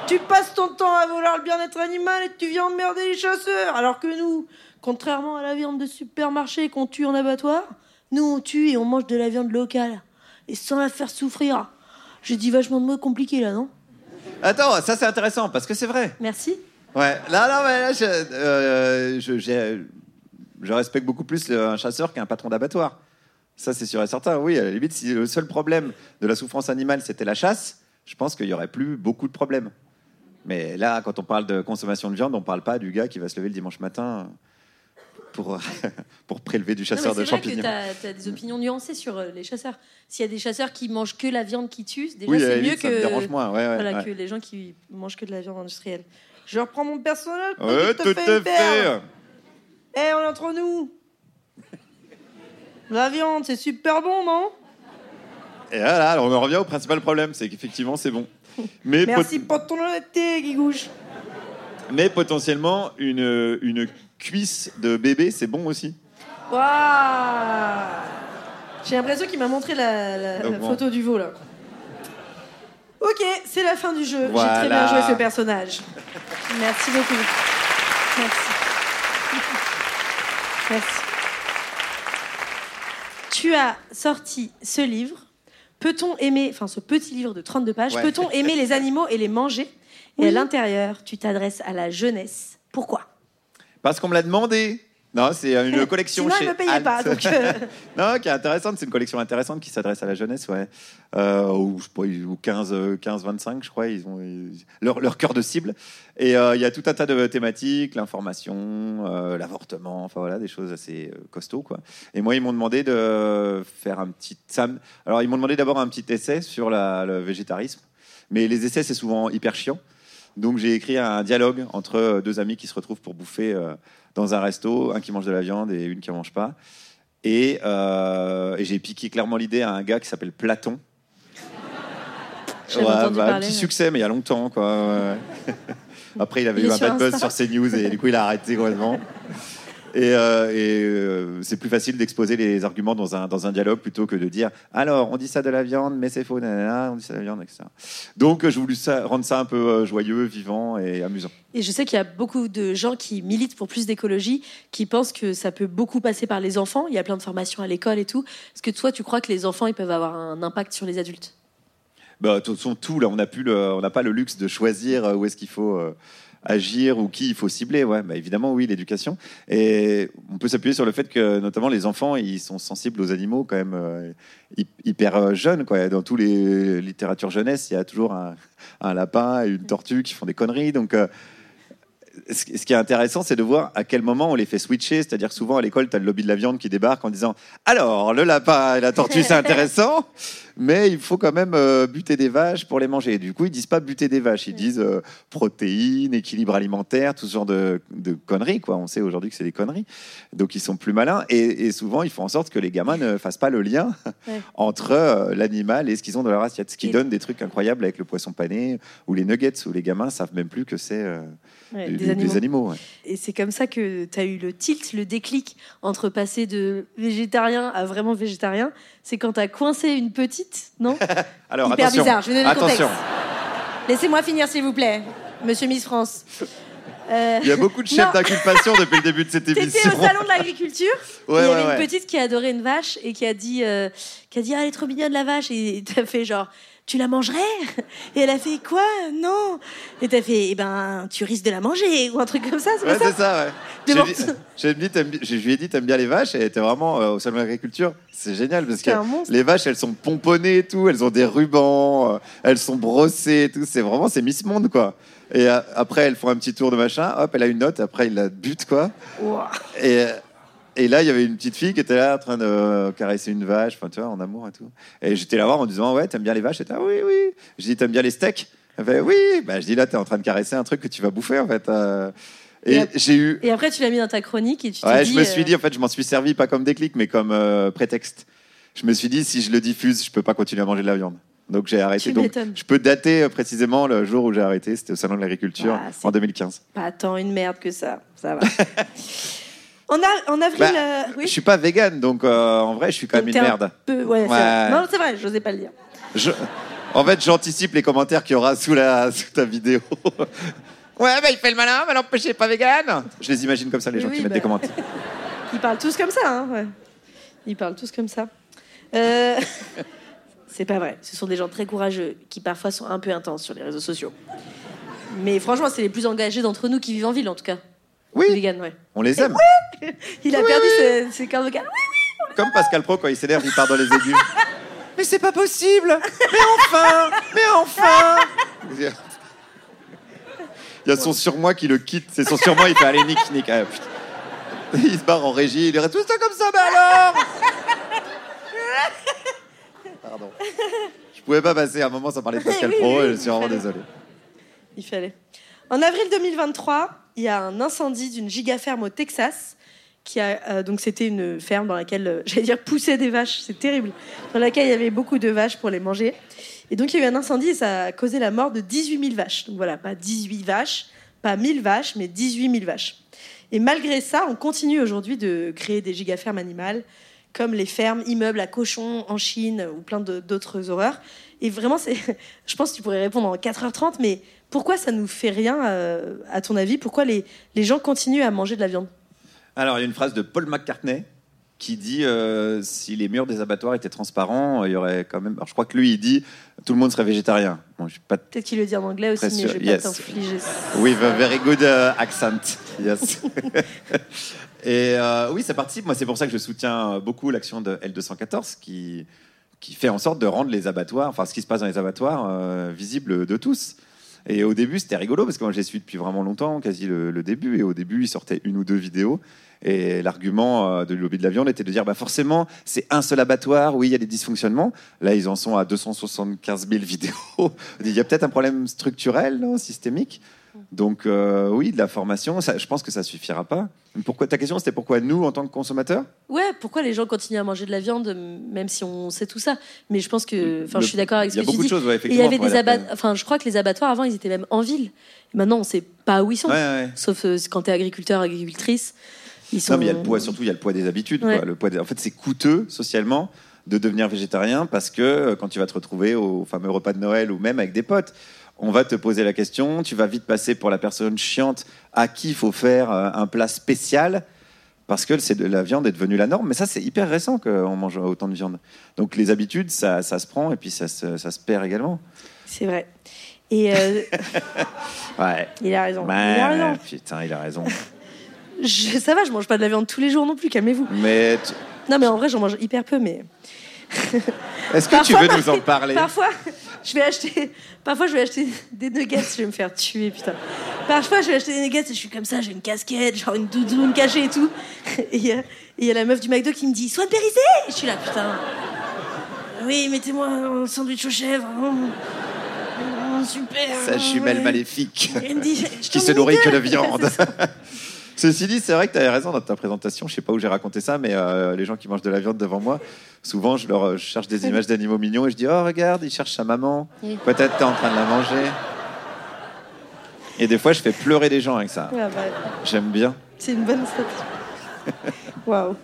Tu passes ton temps à vouloir le bien-être animal et tu viens emmerder les chasseurs. Alors que nous, contrairement à la viande de supermarché qu'on tue en abattoir, nous on tue et on mange de la viande locale. Et sans la faire souffrir. J'ai dit vachement de mots compliqués là, non? Attends, ça c'est intéressant parce que c'est vrai. Merci. Ouais, là, là, ouais, là, je, euh, je, j'ai- je respecte beaucoup plus le- un chasseur qu'un patron d'abattoir. Ça, c'est sûr et certain. Oui, à la limite, si le seul problème de la souffrance animale, c'était la chasse, je pense qu'il y aurait plus beaucoup de problèmes. Mais là, quand on parle de consommation de viande, on parle pas du gars qui va se lever le dimanche matin pour, pour prélever du chasseur Non, mais de c'est vrai que champignons. tu as, des opinions nuancées sur euh, les chasseurs. S'il y a des chasseurs qui mangent que la viande qui tue, déjà Oui, à la c'est mieux limite, ça me que, dérange moins. Ouais, ouais, voilà, ouais. que les gens qui mangent que de la viande industrielle. Je reprends mon personnage. pour Ouais, tout à fait. Eh, on est entre nous. La viande, c'est super bon, non? Et voilà, alors on en revient au principal problème, c'est qu'effectivement, c'est bon. Mais, Merci pour ton honnêteté, Guigouche. mais potentiellement, une, une cuisse de bébé, c'est bon aussi. Waouh J'ai l'impression qu'il m'a montré la, la- Donc la bon. photo du veau, là. Ok, c'est la fin du jeu. J'ai très bien joué ce personnage. Merci beaucoup. Merci. Merci. Tu as sorti ce livre. Peut-on aimer, enfin ce petit livre de 32 pages, Ouais. peut-on aimer les animaux et les manger? Et à l'intérieur, tu t'adresses à la jeunesse. Pourquoi? Parce qu'on me l'a demandé. Non, c'est une collection Sinon, chez me payait pas. Donc, euh, non, qui est intéressante. C'est une collection intéressante qui s'adresse à la jeunesse, ouais. Euh, ou, je sais pas, ou 15, euh, 15, 25, je crois. Ils ont ils- leur, leur cœur de cible. Et euh, il y a tout un tas de thématiques, l'information, euh, l'avortement, enfin voilà, des choses assez euh, costauds, quoi. Et moi, ils m'ont demandé de faire un petit. Alors, ils m'ont demandé d'abord un petit essai sur la- le végétarisme. Mais les essais, c'est souvent hyper chiant. Donc, j'ai écrit un dialogue entre euh, deux amis qui se retrouvent pour bouffer euh, dans un resto, un qui mange de la viande et une qui en mange pas. Et, euh, et j'ai piqué clairement l'idée à un gars qui s'appelle Platon. Bah, un petit succès, mais il y a longtemps. Quoi. Après, il avait Il eu un bad buzz sur CNews et du coup, il a arrêté complètement. Et, euh, et, euh, c'est plus facile d'exposer les arguments dans un, dans un dialogue plutôt que de dire alors on dit ça de la viande, mais c'est faux, nanana, on dit ça de la viande, etc. Donc je voulais ça, rendre ça un peu euh, joyeux, vivant et amusant. Et je sais qu'il y a beaucoup de gens qui militent pour plus d'écologie, qui pensent que ça peut beaucoup passer par les enfants. Il y a plein de formations à l'école et tout. Est-ce que toi, tu crois que les enfants, ils peuvent avoir un impact sur les adultes? Bah, de toute façon, tout, là, on n'a pas le luxe de choisir où est-ce qu'il faut euh, agir ou qui il faut cibler. Ouais, bah, évidemment, oui, l'éducation. Et on peut s'appuyer sur le fait que, notamment, les enfants, ils sont sensibles aux animaux quand même euh, hy- hyper euh, jeunes. Quoi. Dans toutes les littératures jeunesse, il y a toujours un, un lapin et une tortue qui font des conneries. Donc, euh, ce qui est intéressant, c'est de voir à quel moment on les fait switcher. C'est-à-dire souvent à l'école, tu as le lobby de la viande qui débarque en disant Alors, le lapin et la tortue, c'est intéressant, mais il faut quand même euh, buter des vaches pour les manger. Et du coup, ils disent pas buter des vaches, ils disent euh, protéines, équilibre alimentaire, tout ce genre de, de conneries. Quoi. On sait aujourd'hui que c'est des conneries. Donc, ils sont plus malins. Et, et souvent, ils font en sorte que les gamins ne fassent pas le lien Ouais. entre euh, l'animal et ce qu'ils ont dans leur assiette. Ce qui Et- donne des trucs incroyables avec le poisson pané ou les nuggets, où les gamins savent même plus que c'est. Ouais, des animaux. animaux, ouais. Et c'est comme ça que tu as eu le tilt, le déclic entre passer de végétarien à vraiment végétarien. C'est quand tu as coincé une petite, non Alors Hyper attention, bizarre, je vais donner le attention. contexte. Laissez-moi finir, s'il vous plaît, monsieur Miss France. Euh, Il y a beaucoup de chefs d'inculpation depuis le début de cette T'étais émission. au salon de l'agriculture. Ouais, il y avait ouais. une petite qui adorait une vache et qui a dit, euh, qui a dit, ah, elle est trop mignonne la vache. Et t'as fait genre, tu la mangerais Et elle a fait quoi Non. Et t'as fait, eh ben, tu risques de la manger ou un truc comme ça. C'est Ouais, ça c'est ça, ouais. J'ai dit- Je lui ai dit, t'aimes bien les vaches, et elle était vraiment euh, au salon de l'agriculture. C'est génial parce que les vaches, elles sont pomponnées et tout, elles ont des rubans, euh, elles sont brossées et tout. C'est vraiment, c'est Miss Monde, quoi. Et euh, après, elles font un petit tour de machin, hop, elle a une note, après, il la bute, quoi. Et, euh, et là, il y avait une petite fille qui était là en train de euh, caresser une vache, enfin, tu vois, en amour et tout. Et j'étais là voir en disant, ouais, t'aimes bien les vaches? Et ah, oui, oui. Je dis, t'aimes bien les steaks? Elle fait, oui. Bah, je dis, là, t'es en train de caresser un truc que tu vas bouffer, en fait. euh. Et j'ai eu. Et après, tu l'as mis dans ta chronique et tu Ouais, dit, je me suis euh, dit, en fait, je m'en suis servi pas comme déclic, mais comme euh, prétexte. Je me suis dit, si je le diffuse, je peux pas continuer à manger de la viande. Donc j'ai arrêté. Tu Donc je peux dater précisément le jour où j'ai arrêté. C'était au salon de l'agriculture Ah, en 2015. Pas tant une merde que ça. Ça va. en, a- en avril. Bah, euh, oui. Je suis pas vegan, donc euh, en vrai, je suis quand même une un merde. peu- ouais, c'est Ouais. vrai. Non, c'est vrai, j'osais pas le dire. Je- En fait, j'anticipe les commentaires qu'il y aura sous, la... sous ta vidéo. ouais, bah il fait le malin, mais est pas vegan. Je les imagine comme ça, les gens oui, qui mettent bah. des commentaires. Ils parlent tous comme ça. Hein, ouais. Ils parlent tous comme ça. Euh, c'est pas vrai. Ce sont des gens très courageux qui parfois sont un peu intenses sur les réseaux sociaux. Mais franchement, c'est les plus engagés d'entre nous qui vivent en ville, en tout cas. Oui, Vegan, ouais. on les aime. Il a perdu ses, ses cordes vocales. Oui, Comme Pascal Pro, quand il s'énerve, il part dans les aigus. mais c'est pas possible Mais enfin Mais enfin Il y a son surmoi qui le quitte. C'est son surmoi, il fait Allez, nique, nique. Ah. Il se barre en régie, il reste tout ça comme ça, mais alors Pardon. Je pouvais pas passer un moment sans parler de Pascal Oui, Pro oui, et je suis vraiment désolé. Il fallait. En avril 2023, il y a un incendie d'une gigaferme au Texas. Qui a, euh, donc c'était une ferme dans laquelle, euh, j'allais dire, poussaient des vaches, c'est terrible, dans laquelle il y avait beaucoup de vaches pour les manger. Et donc il y a eu un incendie et ça a causé la mort de 18 000 vaches. Donc voilà, pas 18 vaches, pas 1000 vaches, mais 18 000 vaches. Et malgré ça, on continue aujourd'hui de créer des gigafermes animales, comme les fermes immeubles à cochons en Chine ou plein d'autres horreurs. Et vraiment, c'est, je pense que tu pourrais répondre en 4h30, mais pourquoi ça nous fait rien, euh, à ton avis? Pourquoi les, les gens continuent à manger de la viande? Alors, il y a une phrase de Paul McCartney qui dit euh, si les murs des abattoirs étaient transparents, il y aurait quand même. Alors, je crois que lui, il dit tout le monde serait végétarien. Bon, je suis pas Peut-être qu'il le dit en anglais aussi, mais je vais yes. pas t'infliger. With a very good uh, accent. Yes. Et euh, oui, ça participe. Moi, c'est pour ça que je soutiens beaucoup l'action de L214 qui, qui fait en sorte de rendre les abattoirs, enfin ce qui se passe dans les abattoirs, euh, visible de tous. Et au début, c'était rigolo parce que moi, j'ai suivi depuis vraiment longtemps, quasi le, début. Et au début, il sortait une ou deux vidéos. Et l'argument euh, de lobby de la viande était de dire, bah forcément, c'est un seul abattoir, oui, il y a des dysfonctionnements. Là, ils en sont à 275 000 vidéos. Il y a peut-être un problème structurel, non, systémique. Donc euh, oui, de la formation, ça, je pense que ça suffira pas. Pourquoi ta question, c'était pourquoi nous, en tant que consommateurs? Ouais, pourquoi les gens continuent à manger de la viande, même si on sait tout ça? Mais je pense que, enfin, je suis d'accord avec ce Il y a que tu beaucoup de dis. choses, ouais, Et il y effectivement. avait des abattoirs, enfin, je crois que les abattoirs avant, ils étaient même en ville. Et maintenant, on sait pas où ils sont. Ouais, ouais. Sauf euh, quand tu es agriculteur, agricultrice. Ils sont... Non, mais il y a le poids, surtout il y a le poids des habitudes. Quoi. Le poids des- En fait, c'est coûteux socialement de devenir végétarien parce que euh, quand tu vas te retrouver au fameux repas de Noël ou même avec des potes, on va te poser la question, tu vas vite passer pour la personne chiante à qui il faut faire euh, un plat spécial parce que c'est de la viande est devenue la norme. Mais ça, c'est hyper récent qu'on mange autant de viande. Donc les habitudes, ça, ça se prend et puis ça se, ça se perd également. C'est vrai. Et euh, Ouais. il a raison. Il a raison. putain, il a raison. Je- ça va, je mange pas de la viande tous les jours non plus, calmez-vous. Mais tu- Non, mais en vrai, j'en mange hyper peu, mais. est-ce que tu veux nous en parler Parfois, je vais acheter. Parfois, je vais acheter des nuggets. Je vais me faire tuer, putain. Parfois, je vais acheter des nuggets et je suis comme ça. J'ai une casquette, genre une doudoune cachée et tout. Et il y a- et il y, a la meuf du McDo qui me dit Soin de Périssé Et je suis là, putain. Oui, mettez-moi un sandwich aux chèvres. Oh, oh, super. Sa jumelle Ouais. maléfique. Elle me dit, Je qui se nourrit que de viande. Ceci dit, c'est vrai que tu avais raison dans ta présentation. Je sais pas où j'ai raconté ça, mais euh, les gens qui mangent de la viande devant moi, souvent, je leur je cherche des images d'animaux mignons et je dis Oh, regarde, il cherche sa maman. Oui. Peut-être tu es en train de la manger. Et des fois, je fais pleurer les gens avec ça. Ouais, bah, J'aime bien. C'est une bonne stratégie. Waouh.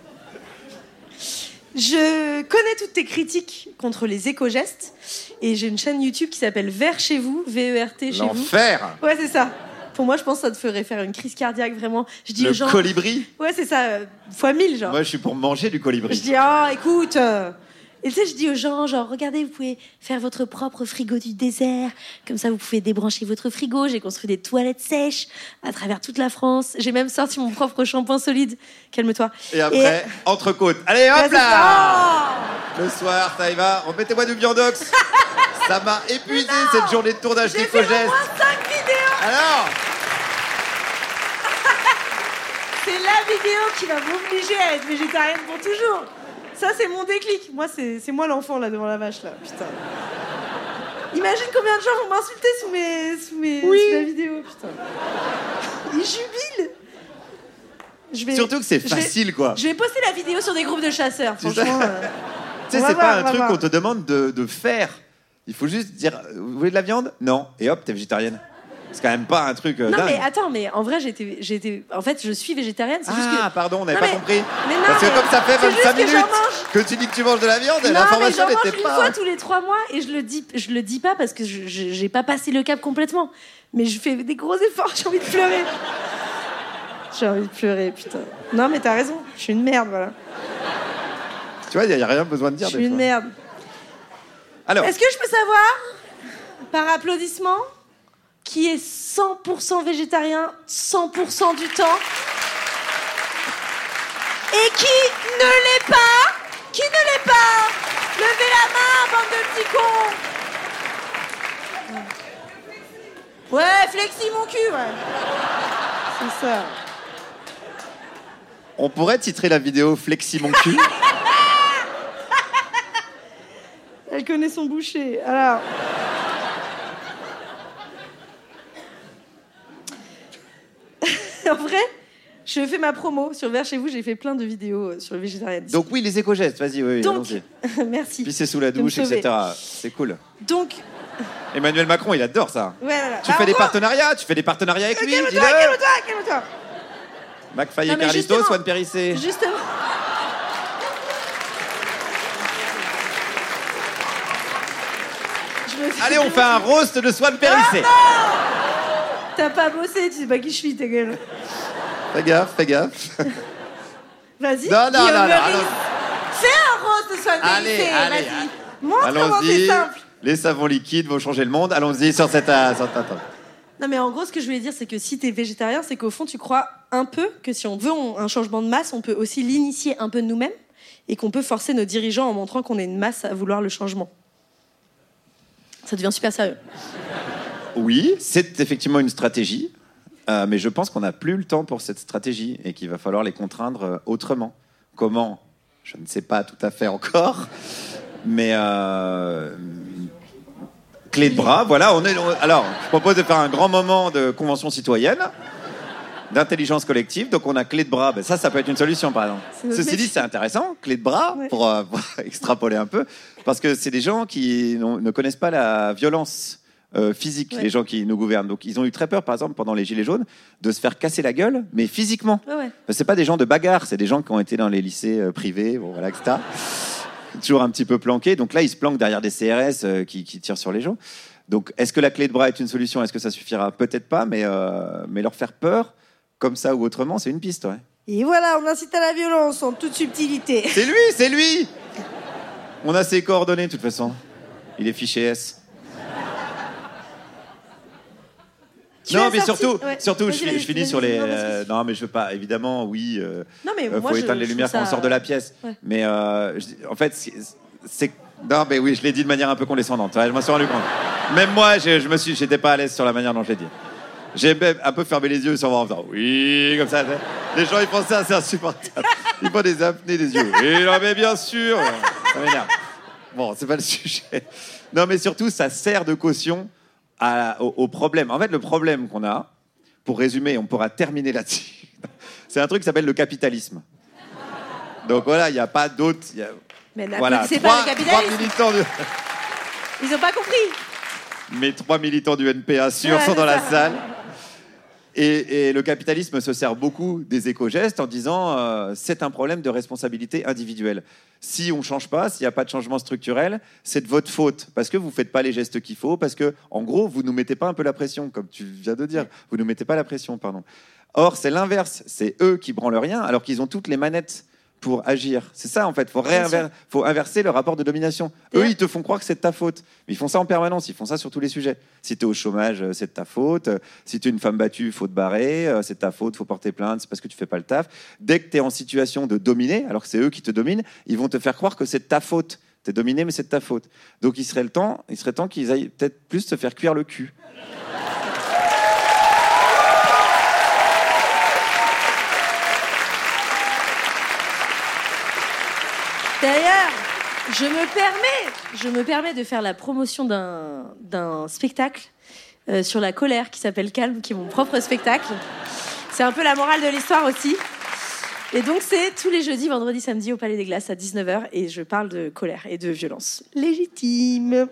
Je connais toutes tes critiques contre les éco-gestes et j'ai une chaîne YouTube qui s'appelle Vert chez vous, V-E-R-T chez vous. L'enfer Ouais, c'est ça. Pour moi, je pense que ça te ferait faire une crise cardiaque vraiment. Je dis Le gens. colibri Ouais, c'est ça, euh, fois mille, genre. Moi, je suis pour manger du Je colibri. dis, oh, écoute. euh, Et tu sais, je dis aux gens, genre, regardez, vous pouvez faire votre propre frigo du désert. Comme ça, vous pouvez débrancher votre frigo. J'ai construit des toilettes sèches à travers toute la France. J'ai même sorti mon propre shampoing solide. Calme-toi. Et après, entrecôte. Allez, hop là ça. Le soir, ça y va. Remettez-moi du viandox. ça m'a épuisé cette journée de tournage J'ai fait au d'éco-geste. moins 5 vidéos. Alors C'est la vidéo qui va m'obliger à être végétarienne pour toujours. Ça, c'est mon déclic. Moi, c'est c'est moi l'enfant là devant la vache là. Putain. Imagine combien de gens vont m'insulter sous mes sous mes sous la vidéo. Putain. Ils jubilent. Je vais, Surtout que c'est je vais- facile, quoi. Je vais poster la vidéo sur des groupes de chasseurs. Franchement. euh, Tu sais, c'est pas un truc qu'on te demande de, de faire. Il faut juste dire euh, Vous voulez de la viande? Non. Et hop, t'es végétarienne. C'est quand même pas un truc. euh, Non dingue. mais attends, mais en vrai, j'étais, j'étais, en fait, je suis végétarienne. C'est juste Ah, pardon, on n'avait pas mais- compris. mais non, Parce que mais comme ça fait c'est juste 25 que j'en minutes mange. que tu dis que tu manges de la viande, Non, mais l'information j'en mange n'était une pas. fois tous les trois mois et je le dis, je le dis pas parce que je je- j'ai pas passé le cap complètement. Mais je fais des gros efforts, j'ai envie de pleurer. J'ai envie de pleurer, putain. Non, mais t'as raison, je suis une merde, voilà. Tu vois, il n'y a rien besoin de Je dire suis des une fois. merde. Alors, Est-ce que je peux savoir, par applaudissement, qui est 100% végétarien 100% du temps et qui ne l'est pas Qui ne l'est pas Levez la main, bande de petits cons Ouais, flexi mon cul, ouais. C'est ça. on pourrait titrer la vidéo Flexi mon cul. Elle connaît son boucher. Alors. En vrai, je fais ma promo sur Vers chez vous. J'ai fait plein de vidéos euh, sur le végétarianisme. Donc, oui, les éco-gestes, vas-y, oui, Donc, merci. Puis c'est sous la douche, etc. C'est cool. Donc, Emmanuel Macron, il adore ça. ouais. Tu Bah, fais des partenariats, tu fais des partenariats avec lui, Calme-toi, calme-toi, calme-toi. McFly et mais Carlito, justement- Swan Périssé. Justement. Allez, on fait un roast de Swan Périssé. T'as pas bossé, tu sais pas qui je suis, ta gueule. Fais gaffe, fais gaffe. Vas-y. Non, non, non, non, Fais un rose de soin Allez, vas-y. allez. Montre comment c'est simple. Les savons liquides vont changer le monde. Allons-y sur cette. euh, sur- attends. Non, mais en gros, ce que je voulais dire, c'est que si tu es végétarien, c'est qu'au fond, tu crois un peu que si on veut un changement de masse, on peut aussi l'initier un peu nous-mêmes et qu'on peut forcer nos dirigeants en montrant qu'on est une masse à vouloir le changement. Ça devient super sérieux. Oui, c'est effectivement une stratégie, euh, mais je pense qu'on n'a plus le temps pour cette stratégie et qu'il va falloir les contraindre euh, autrement. Comment? Je ne sais pas tout à fait encore, mais euh, clé de bras, voilà. On est, on- alors, je propose de faire un grand moment de convention citoyenne, d'intelligence collective. Donc, on a clé de bras. Ben, ça, ça peut être une solution, par exemple. C'est notre Ceci dit, c'est intéressant, clé de bras, Ouais. pour, euh, pour extrapoler un peu, parce que c'est des gens qui n'ont- ne connaissent pas la violence euh, physique, Ouais. les gens qui nous gouvernent. Donc, ils ont eu très peur, par exemple, pendant les Gilets jaunes, de se faire casser la gueule, mais physiquement. Ouais, ouais. C'est pas des gens de bagarre, c'est des gens qui ont été dans les lycées euh, privés, bon, voilà, etc. Toujours un petit peu planqués. Donc là, ils se planquent derrière des CRS euh, qui, qui tirent sur les gens. Donc, est-ce que la clé de bras est une solution? Est-ce que ça suffira? Peut-être pas, mais, euh, mais leur faire peur, comme ça ou autrement, c'est une piste. Et voilà, on incite à la violence en toute subtilité. C'est lui, c'est lui On a ses coordonnées, de toute façon. Il est fiché S. Tu non, mais sorti- surtout, ouais. surtout je, finis sur les. euh, non, mais je veux pas. Évidemment, oui. euh, Non, mais euh, moi, faut je- éteindre les lumières quand on sort de la pièce. Ouais. Mais euh, je en fait, c'est-. Non, mais oui, je l'ai dit de manière un peu condescendante. ouais, je m'en suis rendu compte. Même moi, je, me suis, j'étais pas à l'aise sur la manière dont je l'ai dit. J'ai même un peu fermé les yeux sans voir en faisant oui, comme ça. Les gens, ils pensent ça, c'est insupportable. Ils font des apnées des yeux. Oui, non, mais bien sûr. Ça. Bon, c'est pas le sujet. Non, mais surtout, ça sert de caution à- au, au problème. En fait, le problème qu'on a, pour résumer, on pourra terminer là-dessus, c'est un truc qui s'appelle le capitalisme. Donc voilà, il n'y a pas d'autre. a- Mais Voilà, c'est pas le capitalisme. militants de, Ils ont pas compris. mes trois militants du NPA sûrs Ouais, sont dans la salle. Et, et le capitalisme se sert beaucoup des éco-gestes en disant euh, c'est un problème de responsabilité individuelle. Si on ne change pas, s'il n'y a pas de changement structurel, c'est de votre faute parce que vous ne faites pas les gestes qu'il faut, parce que en gros vous nous mettez pas un peu la pression, comme tu viens de dire. Vous nous mettez pas la pression, pardon. Or c'est l'inverse, c'est eux qui branlent rien alors qu'ils ont toutes les manettes pour agir. C'est ça en fait. Faut réinver- faut inverser le rapport de domination. Eux, ils te font croire que c'est de ta faute. Mais ils font ça en permanence. Ils font ça sur tous les sujets. Si tu es au chômage, euh, c'est de ta faute. Si tu es une femme battue, faut te barrer. Euh, C'est de ta faute, faut porter plainte. C'est parce que tu fais pas le taf. Dès que tu es en situation de dominer, alors que c'est eux qui te dominent, ils vont te faire croire que c'est de ta faute. Tu es dominé, mais c'est de ta faute. Donc il serait le temps, il serait temps qu'ils aillent peut-être plus se faire cuire le cul. D'ailleurs, je me permets, je me permets de faire la promotion d'un spectacle euh, sur la colère qui s'appelle Calme, qui est mon propre spectacle. C'est un peu la morale de l'histoire aussi. Et donc c'est tous les jeudis, vendredis, samedi au Palais des Glaces à 19h et je parle de colère et de violence légitime.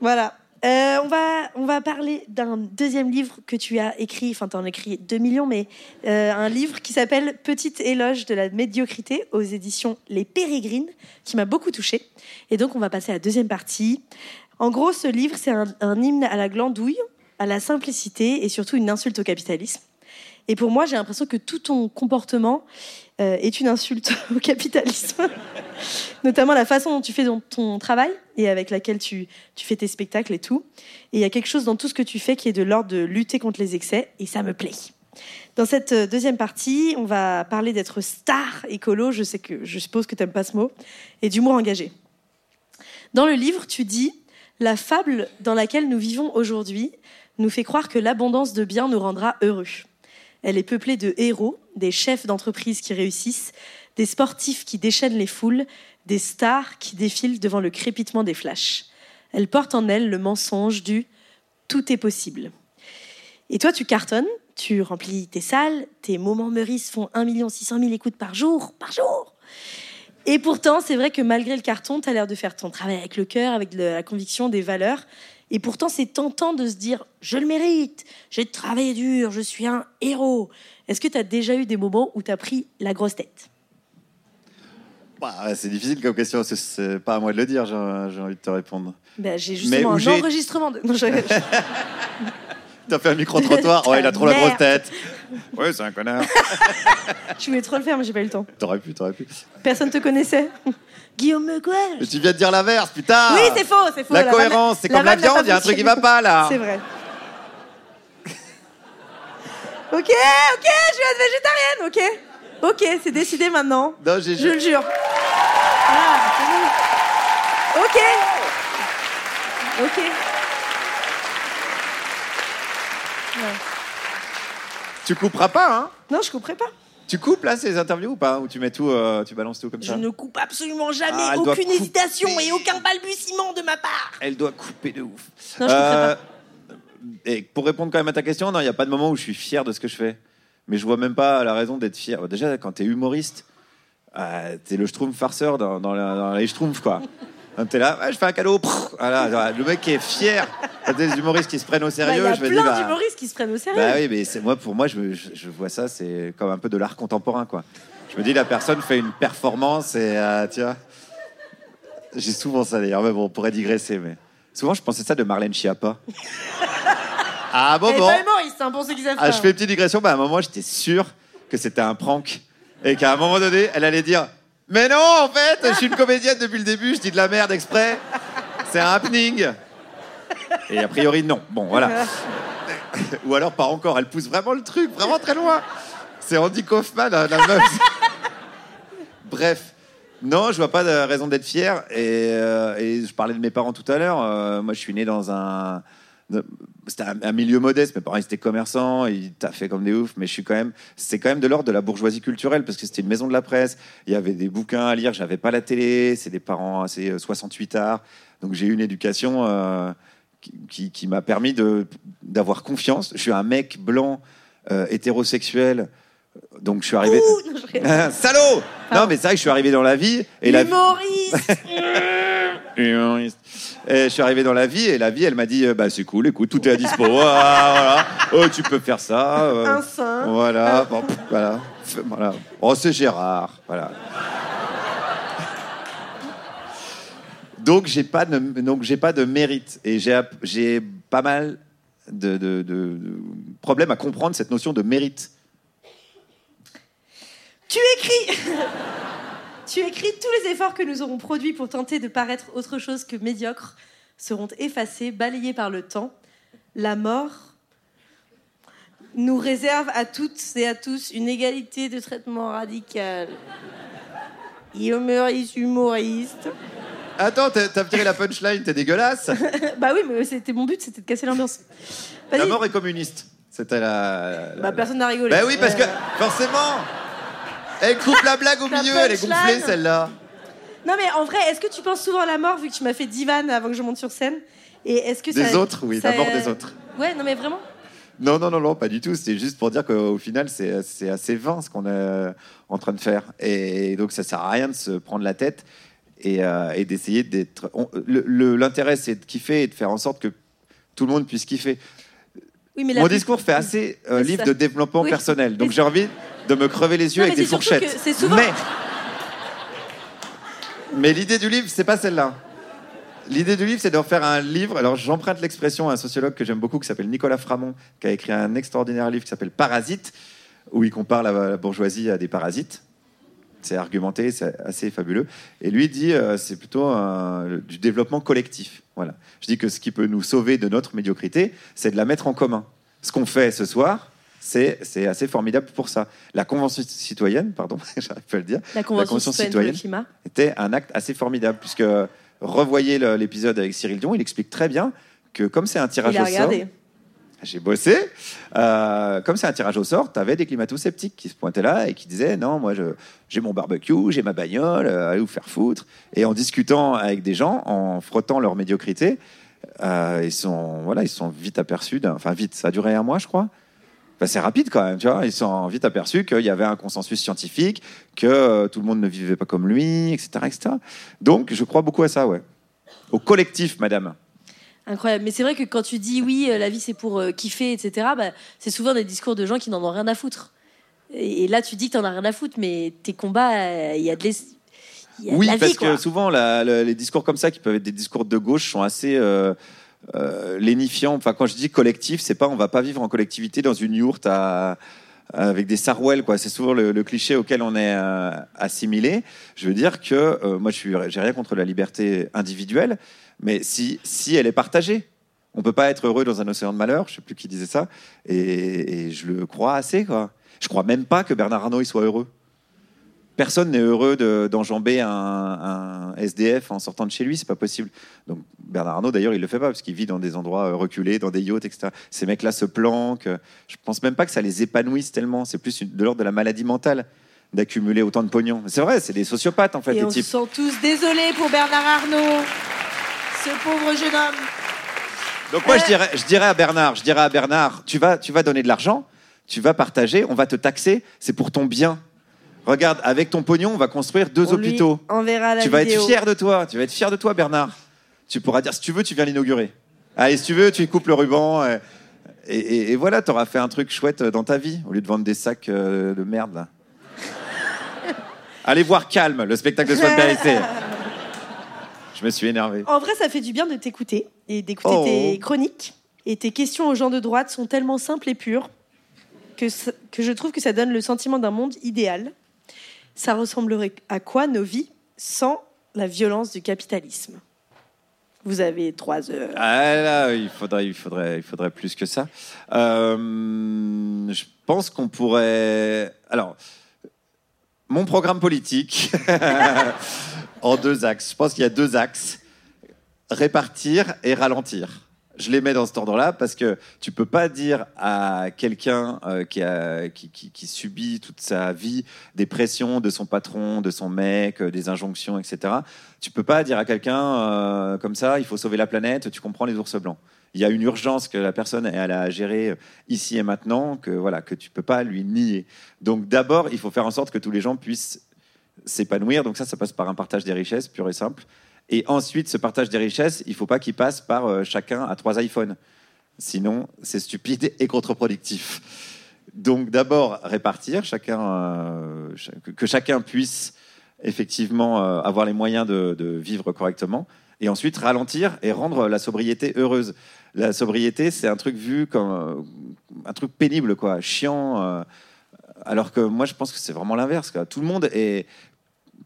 Voilà. Euh, on, va, on va parler d'un deuxième livre que tu as écrit, enfin tu en as écrit 2 millions, mais euh, un livre qui s'appelle Petite éloge de la médiocrité aux éditions Les Pérégrines, qui m'a beaucoup touchée. Et donc on va passer à la deuxième partie. En gros, ce livre, c'est un, un hymne à la glandouille, à la simplicité et surtout une insulte au capitalisme. Et pour moi, j'ai l'impression que tout ton comportement euh, est une insulte au capitalisme. Notamment la façon dont tu fais ton, travail et avec laquelle tu, tu fais tes spectacles et tout. Et il y a quelque chose dans tout ce que tu fais qui est de l'ordre de lutter contre les excès et ça me plaît. Dans cette euh, deuxième partie, on va parler d'être star écolo. Je sais que je suppose que tu n'aimes pas ce mot et d'humour engagé. Dans le livre, tu dis la fable dans laquelle nous vivons aujourd'hui nous fait croire que l'abondance de biens nous rendra heureux. Elle est peuplée de héros, des chefs d'entreprise qui réussissent, des sportifs qui déchaînent les foules, des stars qui défilent devant le crépitement des flashs. Elle porte en elle le mensonge du tout est possible. Et toi, tu cartonnes, tu remplis tes salles, tes moments Meurice font 1 600 000 écoutes par jour, par jour. Et pourtant, c'est vrai que malgré le carton, tu as l'air de faire ton travail avec le cœur, avec la conviction, des valeurs. Et pourtant, c'est tentant de se dire Je le mérite, j'ai travaillé dur, je suis un héros. Est-ce que tu as déjà eu des moments où tu as pris la grosse tête? Bah, c'est difficile comme question. c'est- pas à moi de le dire. J'ai envie de te répondre. ben, J'ai Mais justement où un enregistrement. De... T'as fait un micro-trottoir Ouais, il a trop la grosse tête. Ouais, c'est un connard. je voulais trop le faire, mais j'ai pas eu le temps. T'aurais pu, t'aurais pu. Personne te connaissait. Guillaume Mais Mequel. tu viens de dire l'inverse, putain Oui, c'est faux, c'est faux. La cohérence, c'est comme la viande, il y a un truc qui va pas là. C'est vrai. Ok, ok, je vais être végétarienne, ok. Ok, c'est décidé maintenant. Non, j'ai Je le jure. Ah, c'est bon. Ok. Ok. Tu couperas pas, hein Non, je couperai pas. Tu coupes là ces interviews ou pas Ou tu mets tout, euh, tu balances tout comme Je ça ne coupe absolument jamais. Ah, doit aucune hésitation et aucun balbutiement de ma part. Elle doit couper de ouf. Non, je couperai Et pour répondre quand même à ta question, non, il n'y a pas de moment où je suis fier de ce que je fais. Mais je vois même pas la raison d'être fier. Déjà, quand tu es humoriste, euh, t'es le Schtroumpf farceur dans, dans, la- dans les Schtroumpfs, quoi. T'es là, ouais, je fais un cadeau. prrr, voilà, le mec qui est fier. T'as des humoristes qui se prennent au Bah, Il sérieux, y a je plein bah, d'humoristes qui se prennent au sérieux. bah oui, mais c'est moi pour moi, je, me- je, je vois ça, c'est comme un peu de l'art contemporain, quoi. Je me dis, la personne fait une performance et euh, vois. J'ai souvent ça d'ailleurs, mais bon, on pourrait digresser, mais souvent je pensais ça de Marlène Schiappa. ah bon, bon. pour ceux qui savent Ah, je fais une petite digression, bah, à un moment, j'étais sûr que c'était un prank et qu'à un moment donné, elle allait dire Mais non, en fait, je suis une comédienne depuis le début, je dis de la merde exprès, c'est un happening. Et a priori, non. Bon, voilà. Ou alors, pas encore, elle pousse vraiment le truc, vraiment très loin. C'est Andy Kaufman, la, la meuf. Bref. Non, je vois pas de raison d'être fier. Et, euh, et je parlais de mes parents tout à l'heure. Euh, moi, je suis né dans un. C'était un, un milieu modeste. Mes parents ils étaient commerçants, ils taffaient comme des oufs. Mais je suis quand même. C'est quand même de l'ordre de la bourgeoisie culturelle parce que c'était une maison de la presse. Il y avait des bouquins à lire. J'avais pas la télé. C'est des parents assez euh, 68 arts. Donc j'ai eu une éducation euh, qui, qui- qui m'a permis d'avoir confiance. Je suis un mec blanc euh, hétérosexuel. Donc je suis arrivé. Ouh, non, je Salaud Non, mais c'est vrai que je suis arrivé dans la vie et la vie. Humoriste. Et je suis arrivé dans la vie et la vie, elle m'a dit euh, bah c'est cool, écoute, tout est à dispo. Ah, voilà. Oh, tu peux faire ça. euh, Un sein. Voilà. Bon, pff, voilà. F- voilà. Oh, c'est Gérard. Voilà. Donc j'ai pas de donc j'ai pas de mérite et j'ai app- j'ai pas mal de, de- de- de problèmes à comprendre cette notion de mérite. Tu écris Tu écris tous les efforts que nous aurons produits pour tenter de paraître autre chose que médiocre seront effacés, balayés par le temps. La mort nous réserve à toutes et à tous une égalité de traitement radical. Humoriste, humoriste. Attends, t'as tiré la punchline, t'es dégueulasse. bah oui, mais c'était mon but, c'était de casser l'ambiance. La mort est communiste. C'était la. la- Bah personne n'a rigolé. Bah oui, parce que Euh, forcément, elle coupe la blague au La milieu, elle est punchline. gonflée celle-là. Non mais en vrai, est-ce que tu penses souvent à la mort vu que tu m'as fait divan avant que je monte sur scène Et est-ce que Des ça- autres, oui, ça- la mort des autres. Ouais, non mais vraiment. Non, non, non, non, pas du tout. C'était juste pour dire qu'au final, c'est c'est assez vain ce qu'on est en train de faire. Et donc, ça sert à rien de se prendre la tête et, euh, et d'essayer d'être. on- le- le- L'intérêt, c'est de kiffer et de faire en sorte que tout le monde puisse kiffer. Oui, mais la Mon discours fait assez euh, C'est livre ça. de développement Oui. personnel. Donc, j'ai envie de me crever les yeux Non, avec des fourchettes. que c'est souvent- Mais, mais l'idée du livre, c'est pas celle-là. L'idée du livre, c'est d'en faire un livre. Alors, j'emprunte l'expression à un sociologue que j'aime beaucoup, qui s'appelle Nicolas Framont, qui a écrit un extraordinaire livre qui s'appelle Parasite, où il compare la, bourgeoisie à des parasites. C'est argumenté, c'est assez fabuleux. Et lui dit, euh, c'est plutôt un- du développement collectif. Voilà. Je dis que ce qui peut nous sauver de notre médiocrité, c'est de la mettre en commun. Ce qu'on fait ce soir, c'est assez formidable pour ça. La convention citoyenne, pardon, j'arrive pas à le dire, La convention, Convention citoyenne, citoyenne. pour le climat. était un acte assez formidable, puisque revoyez l'épisode avec Cyril Dion, il explique très bien que comme c'est un tirage Il a au sort, j'ai bossé. Euh, comme c'est un tirage au sort, tu avais des climato-sceptiques qui se pointaient là et qui disaient non, moi j'ai mon barbecue, j'ai ma bagnole, euh, allez vous faire foutre. Et en discutant avec des gens, en frottant leur médiocrité, euh, ils sont voilà, ils sont vite aperçus. Enfin vite, ça a duré un mois, je crois. Enfin, c'est rapide quand même, tu vois. Ils sont vite aperçus qu'il y avait un consensus scientifique, que euh, tout le monde ne vivait pas comme lui, etc., etc. Donc, je crois beaucoup à ça, ouais. Au collectif, madame. Incroyable. Mais c'est vrai que quand tu dis oui, euh, la vie c'est pour euh, kiffer, etc., bah, c'est souvent des discours de gens qui n'en ont rien à foutre. Et, là, tu dis que t'en as rien à foutre, mais tes combats, il y a de l'es- y a de Oui, la parce vie, que souvent, la- la- les discours comme ça, qui peuvent être des discours de gauche, sont assez euh, euh, lénifiants. Enfin, quand je dis collectif, c'est pas on va pas vivre en collectivité dans une yourte avec des sarouels, quoi. C'est souvent le, le cliché auquel on est euh, assimilé. Je veux dire que euh, moi, je suis, j'ai rien contre la liberté individuelle, mais si si elle est partagée. On peut pas être heureux dans un océan de malheur. Je sais plus qui disait ça. Et, et je le crois assez, quoi. Je crois même pas que Bernard Arnault il soit heureux. Personne n'est heureux de- d'enjamber un, un SDF en sortant de chez lui, c'est pas possible. Donc Bernard Arnault, d'ailleurs, il le fait pas parce qu'il vit dans des endroits euh, reculés, dans des yachts, etc. Ces mecs-là se planquent. Je pense même pas que ça les épanouisse tellement. C'est plus de l'ordre de la maladie mentale d'accumuler autant de pognon. C'est vrai, c'est des sociopathes en fait, Et des on se sent tous désolés pour Bernard Arnault, ce pauvre jeune homme. Donc moi, Euh. je dirais, je dirais à Bernard, je dirais à Bernard, tu vas, tu vas donner de l'argent, tu vas partager, on va te taxer, c'est pour ton bien. Regarde, avec ton pognon, on va construire deux On lui hôpitaux. enverra la Tu vas vidéo. être fier de toi, tu vas être fier de toi, Bernard. Tu pourras dire, si tu veux, tu viens l'inaugurer. Allez, si tu veux, tu coupes le ruban. euh, Et, et- et voilà, tu auras fait un truc chouette dans ta vie, au lieu de vendre des sacs euh, de merde, là. Allez voir Calme, le spectacle de Périssé. Je me suis énervé. En vrai, ça fait du bien de t'écouter et d'écouter Oh. tes chroniques. Et tes questions aux gens de droite sont tellement simples et pures que, que je trouve que ça donne le sentiment d'un monde idéal. Ça ressemblerait à quoi nos vies sans la violence du capitalisme? Vous avez trois heures. Ah là, il faudrait, il faudrait, il faudrait plus que ça. Euh, je pense qu'on pourrait. Alors, mon programme politique en deux axes. Je pense qu'il y a deux axes répartir et ralentir. Je les mets dans cet ordre-là parce que tu peux pas dire à quelqu'un euh, qui, subit toute sa vie des pressions de son patron, de son mec, euh, des injonctions, etc. Tu peux pas dire à quelqu'un euh, comme ça, il faut sauver la planète, tu comprends les ours blancs. Il y a une urgence que la personne elle a à gérer ici et maintenant, que voilà, que tu peux pas lui nier. Donc d'abord, il faut faire en sorte que tous les gens puissent s'épanouir. Donc ça, ça passe par un partage des richesses pur et simple. Et ensuite, ce partage des richesses, il faut pas qu'il passe par euh, chacun à trois iPhones. Sinon, c'est stupide et contre-productif. Donc d'abord, répartir, euh, que- chacun puisse effectivement euh, avoir les moyens de, de vivre correctement. Et ensuite, ralentir et rendre la sobriété heureuse. La sobriété, c'est un truc vu comme un truc pénible, quoi, chiant. alors que moi, je pense que c'est vraiment l'inverse. Tout le monde est,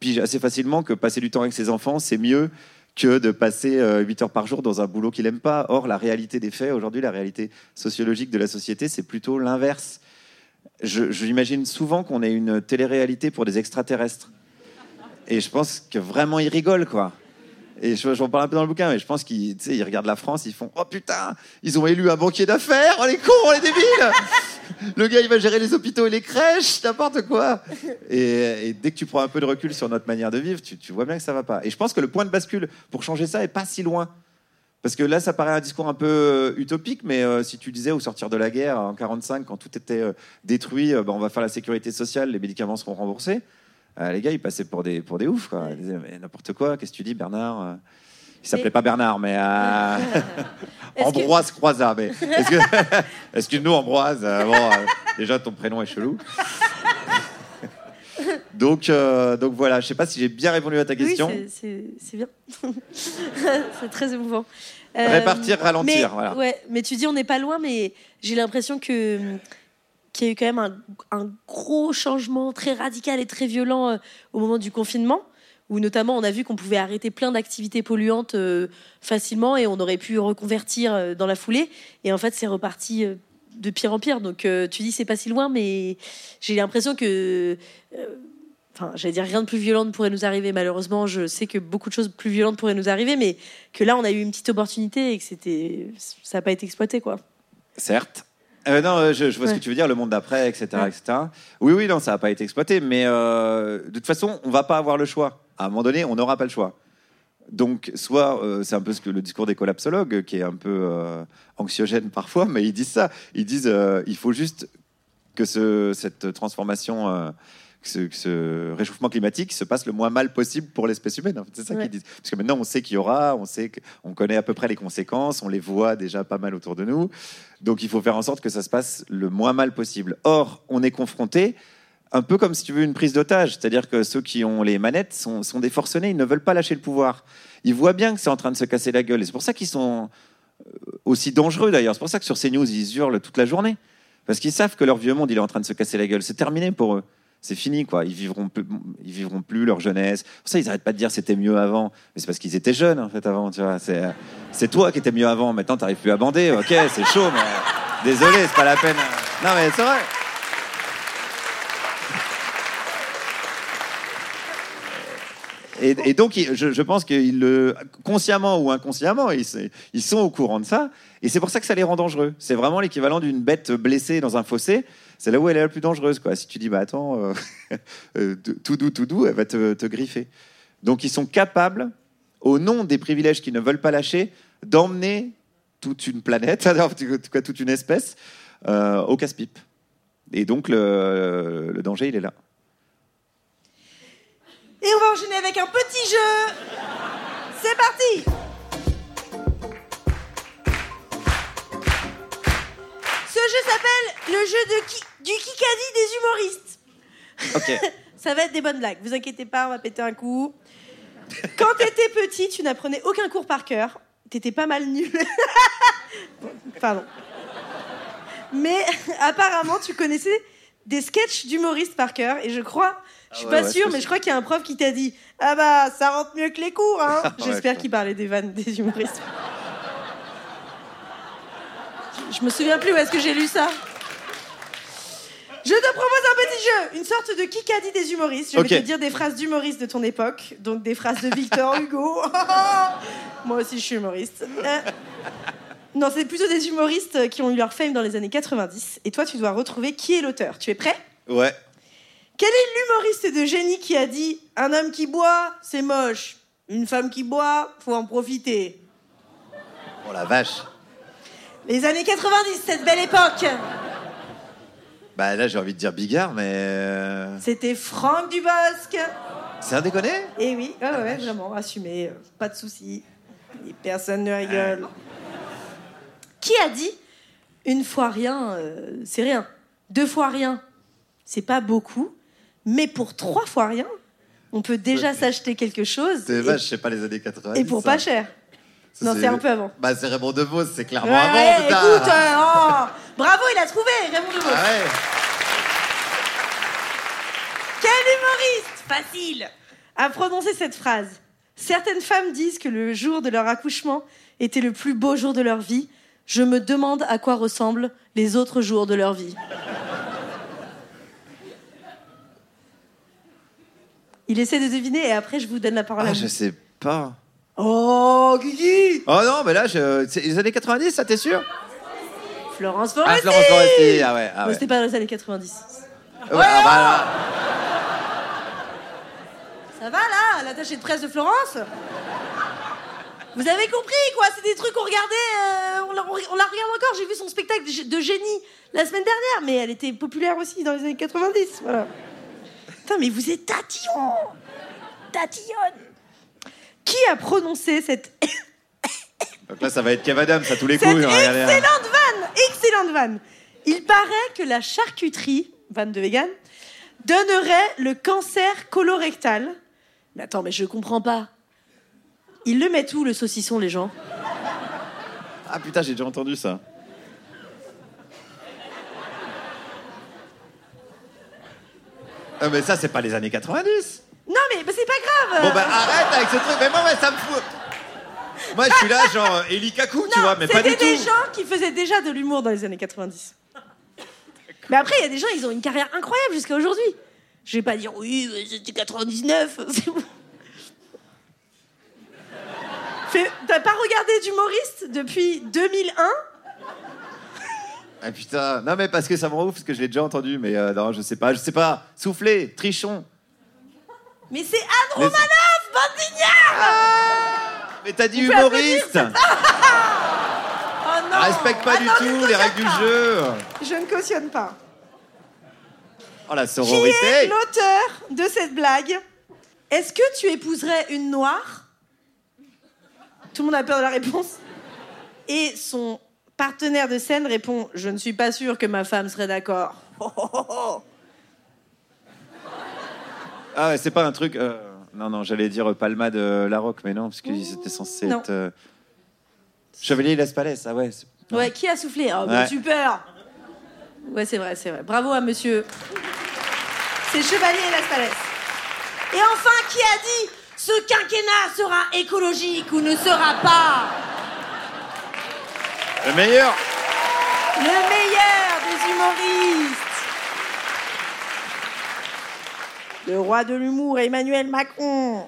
pige assez facilement que passer du temps avec ses enfants, c'est mieux que de passer euh, 8 heures par jour dans un boulot qu'il n'aime pas. Or, la réalité des faits, aujourd'hui, la réalité sociologique de la société, c'est plutôt l'inverse. Je- J'imagine souvent qu'on est une télé-réalité pour des extraterrestres. Et je pense que vraiment, ils rigolent, quoi. Et je- j'en parle un peu dans le bouquin, mais je pense qu'ils ils regardent la France, ils font Oh putain, ils ont élu un banquier d'affaires, oh les cons, oh les débiles Le gars, il va gérer les hôpitaux et les crèches, n'importe quoi et, et dès que tu prends un peu de recul sur notre manière de vivre, tu, tu vois bien que ça va pas. Et je pense que le point de bascule pour changer ça est pas si loin. Parce que là, ça paraît un discours un peu euh, utopique, mais euh, si tu disais au sortir de la guerre, en 45, quand tout était euh, détruit, euh, bah, on va faire la sécurité sociale, les médicaments seront remboursés. Euh, les gars, ils passaient pour des, pour des oufs. Quoi. Ils disaient, mais n'importe quoi, qu'est-ce que tu dis, Bernard Euh, Il s'appelait Mais- pas Bernard, mais euh, que- Ambroise Croizat. Mais est-ce que, excuse-nous, Ambroise, euh, bon, euh, déjà ton prénom est chelou. Donc, donc voilà, je sais pas si j'ai bien répondu à ta question. Oui, c'est- bien. c'est très émouvant. Répartir, ralentir, mais, voilà. Ouais, mais tu dis on n'est pas loin, mais j'ai l'impression que qu'il y a eu quand même un, gros changement très radical et très violent euh, au moment du confinement, où notamment on a vu qu'on pouvait arrêter plein d'activités polluantes euh, facilement et on aurait pu reconvertir euh, dans la foulée. Et en fait, c'est reparti de pire en pire. Donc tu dis c'est pas si loin, mais j'ai l'impression que enfin, j'allais dire rien de plus violent ne pourrait nous arriver. Malheureusement, je sais que beaucoup de choses plus violentes pourraient nous arriver, mais que là, on a eu une petite opportunité et que ça n'a pas été exploité, quoi. Certes. Euh, non, euh, je, je vois ce que tu veux dire, le monde d'après, etc., Ouais. etc. Oui, oui, non, ça n'a pas été exploité, mais euh, de toute façon, on va pas avoir le choix. À un moment donné, on n'aura pas le choix. Donc, soit euh, c'est un peu ce que le discours des collapsologues, qui est un peu anxiogène parfois, mais ils disent ça. Ils disent il faut juste que ce, cette transformation, que, ce, que ce réchauffement climatique se passe le moins mal possible pour l'espèce humaine. C'est ça Ouais. qu'ils disent. Parce que maintenant, on sait qu'il y aura, on sait qu'on connaît à peu près les conséquences, on les voit déjà pas mal autour de nous. Donc, il faut faire en sorte que ça se passe le moins mal possible. Or, on est confronté un peu comme si tu veux une prise d'otage, c'est-à-dire que ceux qui ont les manettes sont, sont des forcenés, ils ne veulent pas lâcher le pouvoir. Ils voient bien que c'est en train de se casser la gueule, et c'est pour ça qu'ils sont euh, aussi dangereux d'ailleurs. C'est pour ça que sur CNews ils hurlent toute la journée, parce qu'ils savent que leur vieux monde il est en train de se casser la gueule. C'est terminé pour eux. C'est fini, quoi. Ils vivront, plus, ils vivront plus leur jeunesse. Ça, ils n'arrêtent pas de dire c'était mieux avant. Mais c'est parce qu'ils étaient jeunes, en fait, avant. Tu vois, c'est, c'est toi qui étais mieux avant. Maintenant, t'arrives plus à bander. Ok, c'est chaud, mais désolé, c'est pas la peine. Non, mais c'est vrai. Et, donc, je, pense qu'ils le, consciemment ou inconsciemment, ils sont au courant de ça. Et c'est pour ça que ça les rend dangereux. C'est vraiment l'équivalent d'une bête blessée dans un fossé. C'est là où elle est la plus dangereuse. Quoi. Si tu dis, bah attends, euh, euh, tout doux, tout doux, elle va te, griffer. Donc, ils sont capables, au nom des privilèges qu'ils ne veulent pas lâcher, d'emmener toute une planète, en tout cas toute une espèce, euh, au casse-pipe. Et donc, le, le danger, il est là. Et on va enchaîner avec un petit jeu. C'est parti. Jeu s'appelle le jeu de qui- du Kikadi des humoristes. Ok. Ça va être des bonnes blagues. Vous inquiétez pas, on va péter un coup. Quand t'étais petit, tu n'apprenais aucun cours par cœur. T'étais pas mal nul. Pardon. Mais apparemment, tu connaissais des sketchs d'humoristes par cœur. Et je crois, je suis Ah pas ouais, sûre, mais je crois qu'il y a un prof qui t'a dit Ah bah, ça rentre mieux que les cours. Hein. Ouais, J'espère je qu'il parlait des vannes des humoristes. Je- Je me souviens plus où est-ce que j'ai lu ça. Je te propose un petit jeu, une sorte de Kikadi des humoristes. Je vais te dire des phrases d'humoristes de ton époque, donc des phrases de Victor Hugo. Moi aussi, je suis humoriste. Euh, non, c'est plutôt des humoristes qui ont eu leur fame dans les années 90. Et toi, tu dois retrouver qui est l'auteur. Tu es prêt? Ouais. Quel est l'humoriste de génie qui a dit Un homme qui boit, c'est moche. Une femme qui boit, faut en profiter. Oh la vache. Les années 90, cette belle époque. Bah là, j'ai envie de dire Bigard, mais. euh, C'était Franck Dubosc. C'est un déconné? Et oui, ouais, ouais, vraiment, assumé, euh, pas de soucis. Et Personne ne rigole. Qui a dit une fois rien, euh, c'est rien. Deux fois rien, c'est pas beaucoup. Mais pour trois fois rien, on peut déjà s'acheter quelque chose. Et- vache, je sais pas les années 80. Et, pour ça. pas cher. Ça, non, c'est un peu avant. Bah, c'est Raymond DeVos, c'est clairement Ouais, avant, ouais, putain. écoute, euh, oh, bravo, il a trouvé, Raymond Devos. Ah ouais. Quel humoriste Facile À prononcer cette phrase. Certaines femmes disent que le jour de leur accouchement était le plus beau jour de leur vie. Je me demande à quoi ressemblent les autres jours de leur vie. Il essaie de deviner et après je vous donne la parole. à Ah, vous. je sais pas. Oh, Guigui Oh non, mais là, je... c'est les années 90, ça, t'es sûr? Florence Ah, Foresti Florence Foresti, ah ouais. Ah ouais. C'était pas dans les années 90. Ouais, ah bah là. Ça va là, l'attaché de presse de Florence? Vous avez compris quoi C'est des trucs qu'on regardait, euh, on, la, on la regarde encore. J'ai vu son spectacle de, de génie la semaine dernière, mais elle était populaire aussi dans les années 90. Voilà. Putain, mais vous êtes tatillon Tatillonne Qui a prononcé cette, Donc là, ça va être Kev Adams à tous les cette coups. hein. excellente vanne Excellente vanne Il paraît que la charcuterie, vanne de vegan, donnerait le cancer colorectal. Mais attends, mais je comprends pas. Ils le mettent où, le saucisson, les gens? Ah putain, j'ai déjà entendu ça. Ah, mais ça, c'est pas les années 90. Non, mais bah, c'est pas grave Bon, bah arrête avec ce truc. Mais moi, ouais, ça me fout. Moi, je suis là, genre, euh, Eli Kakou, tu vois, mais pas du c'était des tout. gens qui faisaient déjà de l'humour dans les années 90. Mais après, il y a des gens, ils ont une carrière incroyable jusqu'à aujourd'hui. Je vais pas dire oui, mais c'était 99. c'est bon. Fais- T'as pas regardé d'humoriste depuis 2001 Ah putain, non mais parce que ça me rend ouf, parce que je l'ai déjà entendu, mais euh, non, je sais pas, je sais pas. Soufflé, trichon. Mais c'est Anne Mais- Romanoff, bande d'ignards Mais t'as dit On peut humoriste Oh non Respecte pas du je tout les cautionne règles du jeu. Je ne cautionne pas. Oh la Qui est sororité. l'auteur de cette blague? Est-ce que tu épouserais une noire? Tout le monde a peur de la réponse. Et son partenaire de scène répond Je ne suis pas sûr que ma femme serait d'accord. Oh, oh, oh, oh. Ah ouais, c'est pas un truc. euh, Non, non, j'allais dire Palma de La Roque, mais non, parce que c'était censé Non. être. euh, Chevalier Las Palais, ah ouais. c'est- Ouais, qui a soufflé Oh, bah, Ouais. super Ouais, c'est vrai, c'est vrai. Bravo à monsieur. C'est Chevalier Las Palais. Et enfin, qui a dit ce quinquennat sera écologique ou ne sera pas? Le meilleur le meilleur des humoristes Le roi de l'humour, Emmanuel Macron.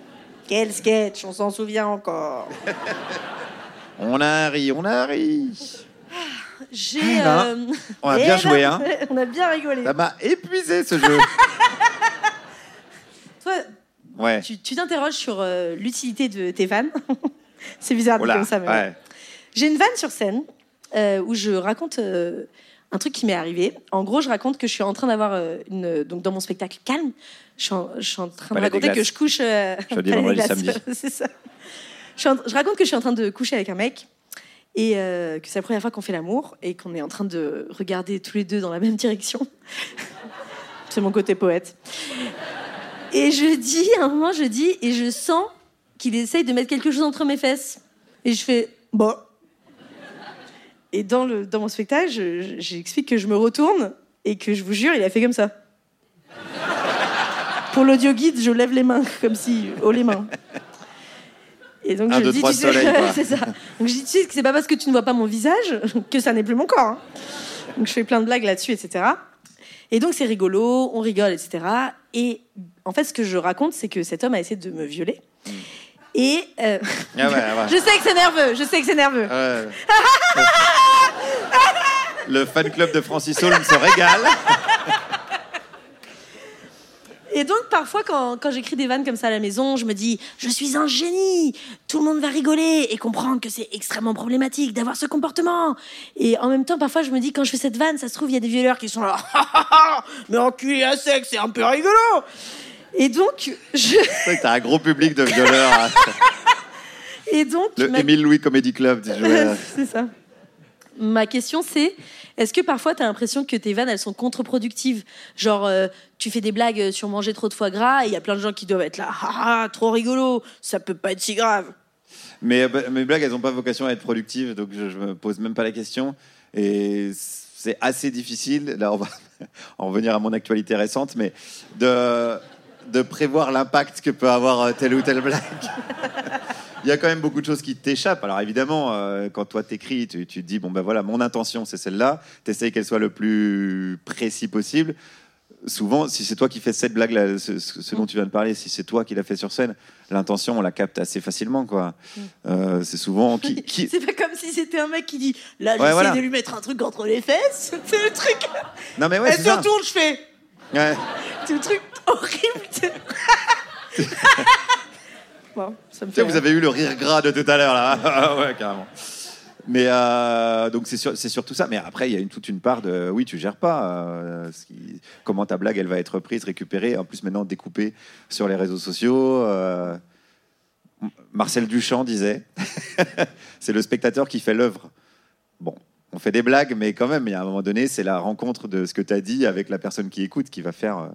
Quel sketch, on s'en souvient encore. On a ri, on a ri. J'ai. Eh ben, euh, on a eh bien ben, joué, hein. On a bien rigolé. Ça m'a épuisé ce jeu. Toi, Ouais. tu t'interroges sur euh, l'utilité de tes vannes. C'est bizarre de dire là, comme ça, mais ouais. J'ai une vanne sur scène euh, où je raconte un truc qui m'est arrivé. En gros, je raconte que je suis en train d'avoir une. Donc, dans mon spectacle calme, je suis en, train de raconter que je couche. Euh. C'est ça. Je, suis en- je raconte que je suis en train de coucher avec un mec et euh, que c'est la première fois qu'on fait l'amour et qu'on est en train de regarder tous les deux dans la même direction. c'est mon côté poète. Et je dis, à un moment, je dis, et je sens qu'il essaye de mettre quelque chose entre mes fesses. Et je fais, bon. Et dans, le, dans mon spectacle, je- je- j'explique que je me retourne et que je vous jure, il a fait comme ça. Pour l'audio guide, je lève les mains, comme si, haut les mains. Et donc Un, je deux, dis, trois tu sais, soleils, quoi. c'est ça. Donc je dis, tu sais que c'est pas parce que tu ne vois pas mon visage que ça n'est plus mon corps. hein. Donc je fais plein de blagues là-dessus, etc. Et donc c'est rigolo, on rigole, etc. Et en fait, ce que je raconte, c'est que cet homme a essayé de me violer. Et euh, Ah ouais, ouais. je sais que c'est nerveux, je sais que c'est nerveux. Ouais. Le fan club de Francis Holm se régale. Et donc, parfois, quand, quand j'écris des vannes comme ça à la maison, je me dis Je suis un génie Tout le monde va rigoler et comprendre que c'est extrêmement problématique d'avoir ce comportement. Et en même temps, parfois, je me dis Quand je fais cette vanne, ça se trouve, il y a des violeurs qui sont là Mais enculé à sec, c'est un peu rigolo Et donc, je. C'est vrai que t'as un gros public de violeurs. hein. Et donc, Le ma- Émile Louis Comedy Club, là. c'est ça. Ma question, c'est est-ce que parfois tu as l'impression que tes vannes elles sont contre-productives? Genre, euh, tu fais des blagues sur manger trop de foie gras et il y a plein de gens qui doivent être là, ah, ah, trop rigolo, ça peut pas être si grave. Mais euh, bah, mes blagues, elles n'ont pas vocation à être productives, donc je, je me pose même pas la question. Et c'est assez difficile. Là, on va en revenir à mon actualité récente, mais de, de prévoir l'impact que peut avoir euh, telle ou telle blague. Il y a quand même beaucoup de choses qui t'échappent. Alors évidemment, euh, quand toi t'écris, tu, tu te dis bon ben voilà, mon intention c'est celle-là. T'essayes qu'elle soit le plus précis possible. Souvent, si c'est toi qui fais cette blague, là, ce, dont tu viens de parler, si c'est toi qui l'as fait sur scène, l'intention on la capte assez facilement quoi. Euh, c'est souvent qui, qui- C'est pas comme si c'était un mec qui dit là, j'essaie voilà. de lui mettre un truc entre les fesses. C'est le truc. Non mais ouais, Elle c'est se ça. retourne, je fais. Ouais. C'est le truc horrible. bon, ça me fait. Tu sais, vous avez eu le rire gras de tout à l'heure là. Ah ouais, carrément. Mais euh, donc c'est sur- c'est surtout ça. Mais après, il y a une, toute une part de oui, tu gères pas. euh, ce qui- comment ta blague, elle va être reprise, récupérée, en plus maintenant découpée sur les réseaux sociaux. euh, M- Marcel Duchamp disait, c'est le spectateur qui fait l'œuvre. Bon, on fait des blagues, mais quand même, il y a un moment donné, c'est la rencontre de ce que tu as dit avec la personne qui écoute qui va faire euh,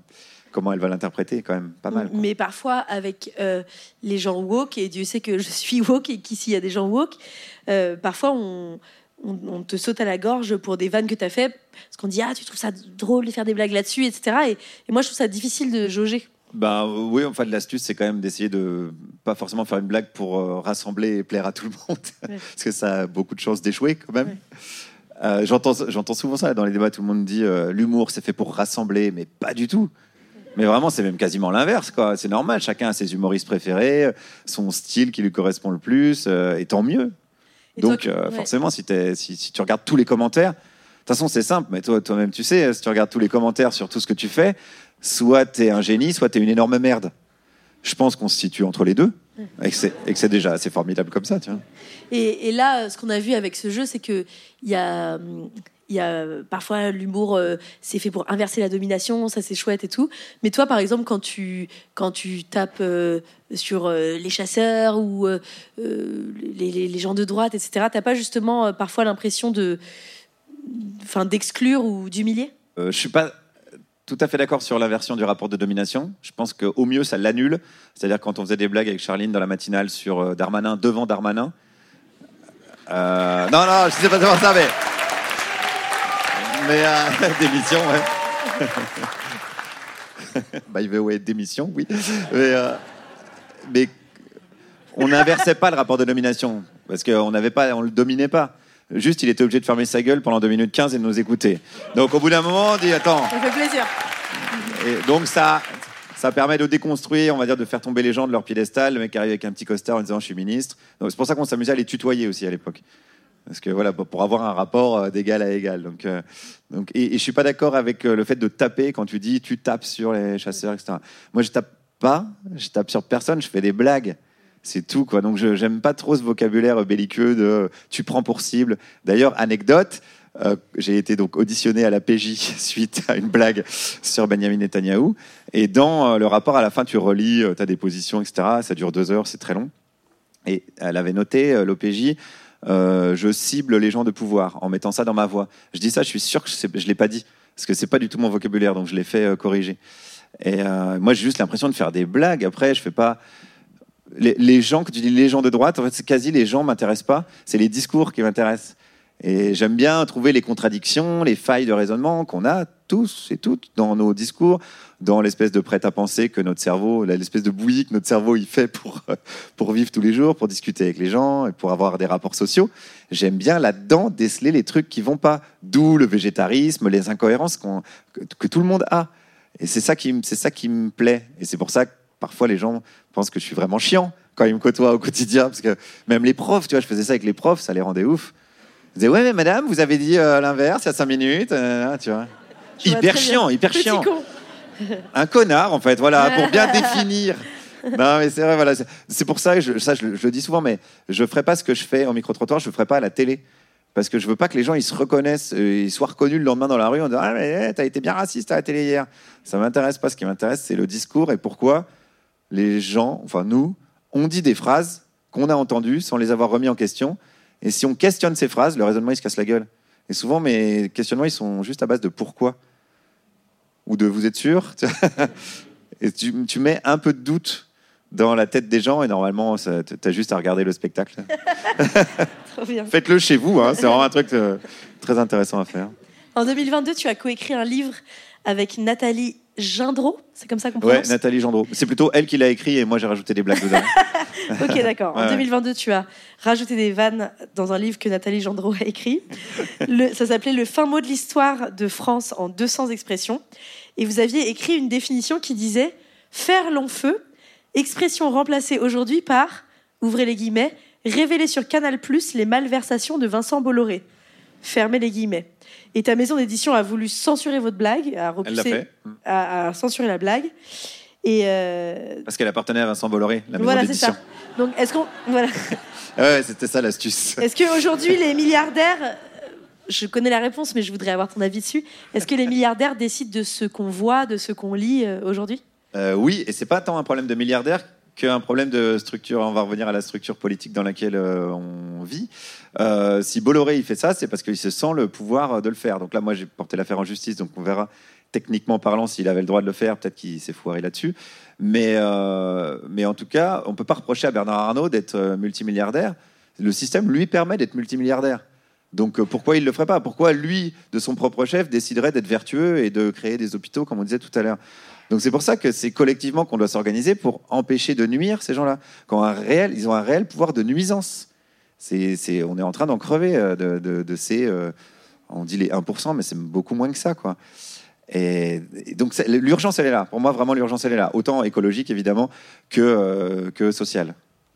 comment elle va l'interpréter, quand même, pas mal. quoi. Mais parfois, avec euh, les gens woke, et Dieu sait que je suis woke et qu'ici il y a des gens woke, euh, parfois on, on, on te saute à la gorge pour des vannes que tu as fait, parce qu'on dit Ah, tu trouves ça drôle de faire des blagues là-dessus, etc. Et, et moi, je trouve ça difficile de jauger. Ben oui, enfin l'astuce, c'est quand même d'essayer de pas forcément faire une blague pour euh, rassembler et plaire à tout le monde, Ouais. parce que ça a beaucoup de chances d'échouer quand même. Ouais. Euh, J'entends, j'entends souvent ça dans les débats. Tout le monde dit euh, l'humour, c'est fait pour rassembler, mais pas du tout. Mais vraiment, c'est même quasiment l'inverse, quoi. C'est normal. Chacun a ses humoristes préférés, son style qui lui correspond le plus, euh, et tant mieux. Et toi, Donc, euh, ouais. forcément, si, t'es- si, si tu regardes tous les commentaires, de toute façon, c'est simple, mais toi, toi-même, tu sais, si tu regardes tous les commentaires sur tout ce que tu fais, soit tu es un génie, soit tu es une énorme merde. Je pense qu'on se situe entre les deux, et que c'est et que c'est déjà assez formidable comme ça, tu vois. Et, et là, ce qu'on a vu avec ce jeu, c'est que il y a, hum, a parfois l'humour, euh, c'est fait pour inverser la domination, ça c'est chouette et tout. Mais toi, par exemple, quand tu quand tu tapes euh, sur euh, les chasseurs ou euh, euh, les, gens de droite, etc., t'as pas justement euh, parfois l'impression d'exclure ou d'humilier? Euh, je suis pas tout à fait d'accord sur l'inversion du rapport de domination. Je pense qu'au mieux, ça l'annule. C'est-à-dire quand on faisait des blagues avec Charline dans la matinale sur euh, Darmanin, devant Darmanin. Euh, non, non, je sais pas devant ça, mais. Mais euh, d'émission, ouais. By the way, démission, oui. Mais, euh, mais on n'inversait pas le rapport de domination parce qu'on n'avait pas, on le dominait pas. Juste, il était obligé de fermer sa gueule pendant 2 minutes 15 et de nous écouter. Donc, au bout d'un moment, on dit attends. Ça fait plaisir. Et donc, ça, ça permet de déconstruire, on va dire, de faire tomber les gens de leur piédestal. Le mec arrive avec un petit costard en disant je suis ministre. Donc, c'est pour ça qu'on s'amusait à les tutoyer aussi à l'époque. Parce que voilà, pour avoir un rapport euh, d'égal à égal. Euh, donc, et, et je suis pas d'accord avec euh, le fait de taper quand tu dis tu tapes sur les chasseurs, etc. Moi, je tape pas, je tape sur personne, je fais des blagues. C'est tout, quoi. Donc, je j'aime pas trop ce vocabulaire belliqueux de tu prends pour cible. D'ailleurs, anecdote, euh, j'ai été donc auditionné à la PJ suite à une blague sur Benjamin Netanyahou. Et dans euh, le rapport, à la fin, tu relis ta déposition, etc. Ça dure deux heures, c'est très long. Et elle avait noté, euh, l'OPJ, euh, je cible les gens de pouvoir en mettant ça dans ma voix. Je dis ça, je suis sûr que je ne l'ai pas dit, parce que c'est pas du tout mon vocabulaire, donc je l'ai fait euh, corriger. Et euh, moi, j'ai juste l'impression de faire des blagues. Après, je fais pas. Les, les gens, que tu dis les gens de droite, en fait, c'est quasi les gens m'intéressent pas. C'est les discours qui m'intéressent. Et j'aime bien trouver les contradictions, les failles de raisonnement qu'on a tous et toutes dans nos discours, dans l'espèce de prêt-à-penser que notre cerveau, l'espèce de bouillie que notre cerveau il fait pour, pour vivre tous les jours, pour discuter avec les gens et pour avoir des rapports sociaux. J'aime bien là-dedans déceler les trucs qui vont pas. D'où le végétarisme, les incohérences que, tout le monde a. Et c'est ça qui, c'est ça qui me plaît. Et c'est pour ça que parfois les gens pensent que je suis vraiment chiant quand ils me côtoient au quotidien. Parce que même les profs, tu vois, je faisais ça avec les profs, ça les rendait ouf. Ils disaient, ouais, mais madame, vous avez dit euh, l'inverse il y a cinq minutes, euh, tu vois. Je Hyper bien. chiant, hyper Petit chiant. con. Un connard, en fait, voilà, pour bien définir. Non, mais c'est vrai, voilà. c'est- pour ça, que je, ça, je, le- je le dis souvent, mais je ferai pas ce que je fais au micro-trottoir, je le ferai pas à la télé. Parce que je veux pas que les gens ils se reconnaissent, euh, ils soient reconnus le lendemain dans la rue en disant Ah, mais eh, t'as été bien raciste à la télé hier. Ça m'intéresse pas. Ce qui m'intéresse, c'est le discours et pourquoi les gens, enfin nous, on dit des phrases qu'on a entendues sans les avoir remis en question. Et si on questionne ces phrases, le raisonnement il se casse la gueule. Et souvent, mes questionnements ils sont juste à base de pourquoi ou de vous êtes sûr Et tu, tu mets un peu de doute dans la tête des gens et normalement, tu as juste à regarder le spectacle. Faites-le chez vous, hein, c'est vraiment un truc euh, très intéressant à faire. En 2022, tu as coécrit un livre avec Nathalie Gindreau. C'est comme ça qu'on Ouais, prononce? Nathalie Gendreau. C'est plutôt elle qui l'a écrit et moi j'ai rajouté des blagues dedans. Ok, d'accord. En Ouais. 2022, tu as rajouté des vannes dans un livre que Nathalie Gendreau a écrit. Le- ça s'appelait Le fin mot de l'histoire de France en 200 expressions. Et vous aviez écrit une définition qui disait Faire long feu, expression remplacée aujourd'hui par, ouvrez les guillemets, révéler sur Canal les malversations de Vincent Bolloré. Fermez les guillemets. Et ta maison d'édition a voulu censurer votre blague, a repoussé, a, a censuré la blague. Et euh, Parce qu'elle appartenait à Vincent Bolloré, la maison voilà, c'est d'édition. ça. Donc, est-ce qu'on. Voilà. Ouais, c'était ça l'astuce. Est-ce qu'aujourd'hui, les milliardaires, je connais la réponse, mais je voudrais avoir ton avis dessus. Est-ce que les milliardaires décident de ce qu'on voit, de ce qu'on lit euh, aujourd'hui? Euh, oui, et c'est pas tant un problème de milliardaire qu'un problème de structure. On va revenir à la structure politique dans laquelle euh, on vit. Si Bolloré il fait ça, c'est parce qu'il se sent le pouvoir de le faire. Donc là, moi, j'ai porté l'affaire en justice, donc on verra techniquement parlant s'il avait le droit de le faire. Peut-être qu'il s'est foiré là-dessus. Mais, mais en tout cas, on peut pas reprocher à Bernard Arnault d'être multimilliardaire. Le système lui permet d'être multimilliardaire. Donc euh, pourquoi il le ferait pas? Pourquoi lui, de son propre chef, déciderait d'être vertueux et de créer des hôpitaux, comme on disait tout à l'heure? Donc c'est pour ça que c'est collectivement qu'on doit s'organiser pour empêcher de nuire ces gens-là. Quand un réel, ils ont un réel pouvoir de nuisance. On est en train d'en crever euh, de, ces, euh, on dit les 1%, mais c'est beaucoup moins que ça, quoi. Et, donc l'urgence, elle est là. Pour moi, vraiment, l'urgence, elle est là. Autant écologique, évidemment, que, euh, sociale.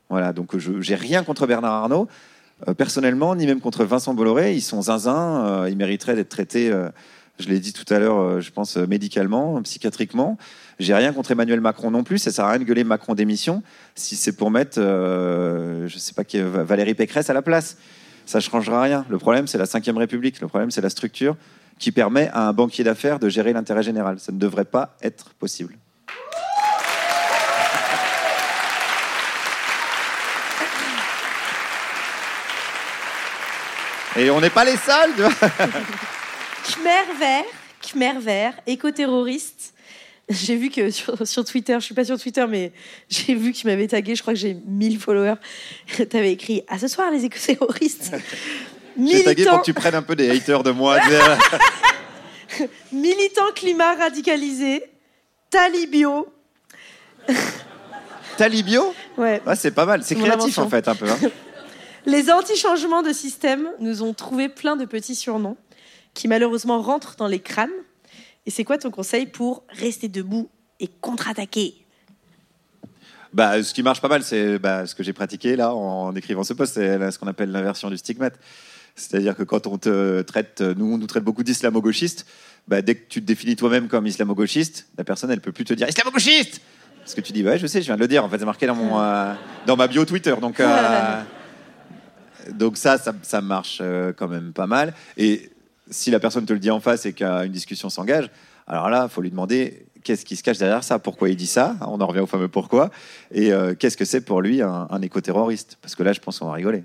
Voilà, donc j'ai rien contre Bernard Arnault, personnellement, ni même contre Vincent Bolloré. Ils sont zinzins, euh, ils mériteraient d'être traités, euh, je l'ai dit tout à l'heure, euh, je pense, euh, médicalement, psychiatriquement. J'ai rien contre Emmanuel Macron non plus. Ça sert à rien de gueuler Macron démission si c'est pour mettre, euh, je sais pas qui, Valérie Pécresse à la place. Ça ne changera rien. Le problème, c'est la Ve République. Le problème, c'est la structure qui permet à un banquier d'affaires de gérer l'intérêt général. Ça ne devrait pas être possible. Et on n'est pas les seuls, tu vois. Khmer vert, Khmer vert, éco-terroriste. J'ai vu que sur, sur Twitter, je suis pas sur Twitter, mais j'ai vu que tu m'avais tagué, je crois que j'ai 1000 followers. Tu avais écrit À ce soir, les éco-terroristes. J'ai tagué pour Militant, que tu prennes un peu des haters de moi. militant climat radicalisé, Talibio. Talibio? Ouais. Ouais, c'est pas mal. C'est créatif en fait, un peu. hein. Les anti-changements de système nous ont trouvé plein de petits surnoms qui malheureusement rentrent dans les crânes. Et c'est quoi ton conseil pour rester debout et contre-attaquer? Bah, ce qui marche pas mal, c'est bah, ce que j'ai pratiqué là en écrivant ce post, c'est ce qu'on appelle l'inversion du stigmate. C'est-à-dire que quand on te traite, nous on nous traite beaucoup d'islamo-gauchistes, bah, dès que tu te définis toi-même comme islamo-gauchiste, la personne elle peut plus te dire islamo-gauchiste parce que tu dis ouais je sais, je viens de le dire. En fait, c'est marqué dans mon euh, dans ma bio Twitter. Donc euh, donc ça, ça, marche euh, quand même pas mal. Et si la personne te le dit en face et qu'une discussion s'engage, alors là, faut lui demander qu'est-ce qui se cache derrière ça, pourquoi il dit ça? On en revient au fameux pourquoi. Et euh, qu'est-ce que c'est pour lui un, éco-terroriste? Parce que là, je pense qu'on va rigoler.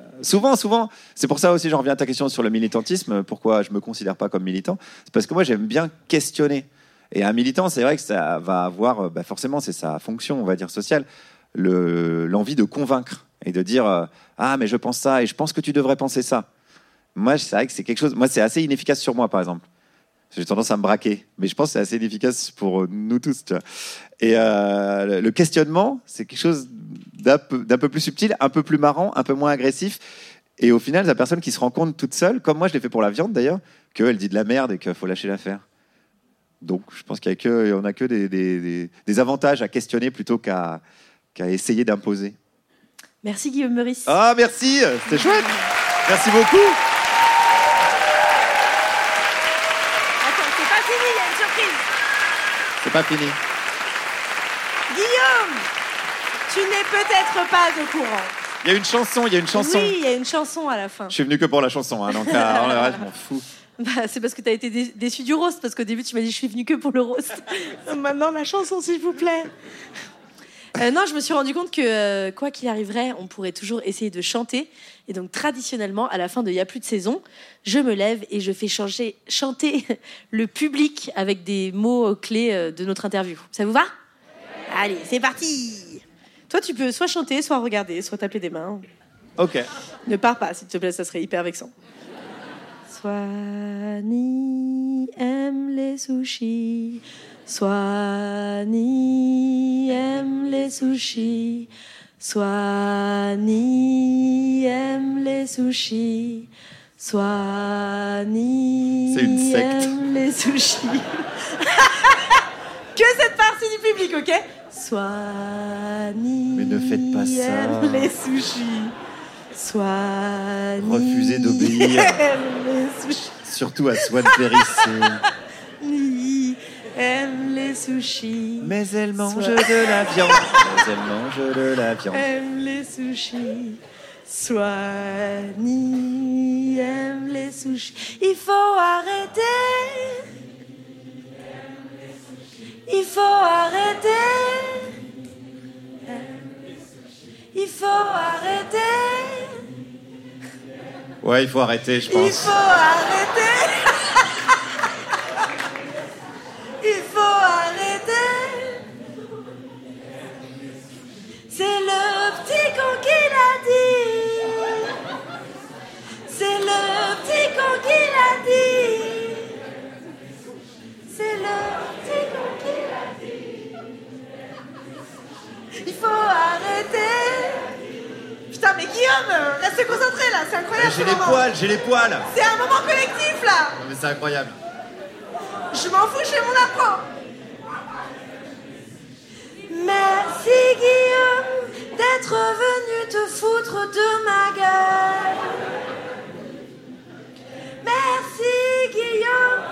Euh, Souvent, souvent, c'est pour ça aussi, j'en reviens à ta question sur le militantisme. Pourquoi je me considère pas comme militant? C'est parce que moi, j'aime bien questionner. Et un militant, c'est vrai que ça va avoir, bah, forcément, c'est sa fonction, on va dire sociale, le- l'envie de convaincre et de dire euh, ah mais je pense ça et je pense que tu devrais penser ça. Moi, c'est vrai que c'est quelque chose. Moi, c'est assez inefficace sur moi, par exemple. J'ai tendance à me braquer, mais je pense que c'est assez inefficace pour euh, nous tous. Et euh, le- questionnement, c'est quelque chose d'un peu, plus subtil, un peu plus marrant, un peu moins agressif. Et au final, la personne qui se rend compte toute seule, comme moi je l'ai fait pour la viande d'ailleurs, qu'elle dit de la merde et qu'il faut lâcher l'affaire. Donc, je pense qu'il n'y a que, a que des, avantages à questionner plutôt qu'à essayer d'imposer. Merci Guillaume Meurice. Ah, merci, c'était chouette. Merci beaucoup. Attends, c'est pas fini, il y a une surprise. C'est pas fini. Guillaume, tu n'es peut-être pas au courant. Il y a une chanson, il y a une chanson. Oui, il y a une chanson à la fin. Je suis venu que pour la chanson, hein, donc là, le reste, je m'en fous. Bah, c'est parce que tu as été dé- déçu du roast, parce qu'au début tu m'as dit je suis venu que pour le roast. Maintenant la chanson s'il vous plaît. Euh, non, je me suis rendu compte que euh, quoi qu'il arriverait, on pourrait toujours essayer de chanter. Et donc traditionnellement, à la fin de Il y a plus de saison, je me lève et je fais changer, chanter le public avec des mots clés euh, de notre interview. Ça vous va? Allez, c'est parti. Toi, tu peux soit chanter, soit regarder, soit taper des mains. Ok. Ne pars pas, s'il te plaît, ça serait hyper vexant. Swani aime les sushis. Swani aime les sushis. Swani aime les sushis. Swani C'est une secte. aime les sushis. que cette partie du public, ok? Swani Mais ne faites pas ça. aime les sushis. Swani Refusez d'obéir. aime les sushis. Surtout à Swan Périssé. Aime les sushis. Mais elle mange Soit- de la viande. Mais elle mange de la viande. Aime les sushis. Swani aime les sushis. Il faut arrêter. Il faut arrêter. Il faut arrêter. Ouais, il faut arrêter, je Il pense. faut arrêter. C'est le petit con qui l'a dit. C'est le petit con qui l'a dit. C'est le petit con qui l'a dit. Il faut arrêter. Putain, mais Guillaume, reste concentré là, c'est incroyable. J'ai ce les poils, j'ai les poils. C'est un moment collectif là. Non, mais c'est incroyable. Je m'en fous, je fais mon apprend. Merci Guillaume d'être venu te foutre de ma gueule. Merci Guillaume,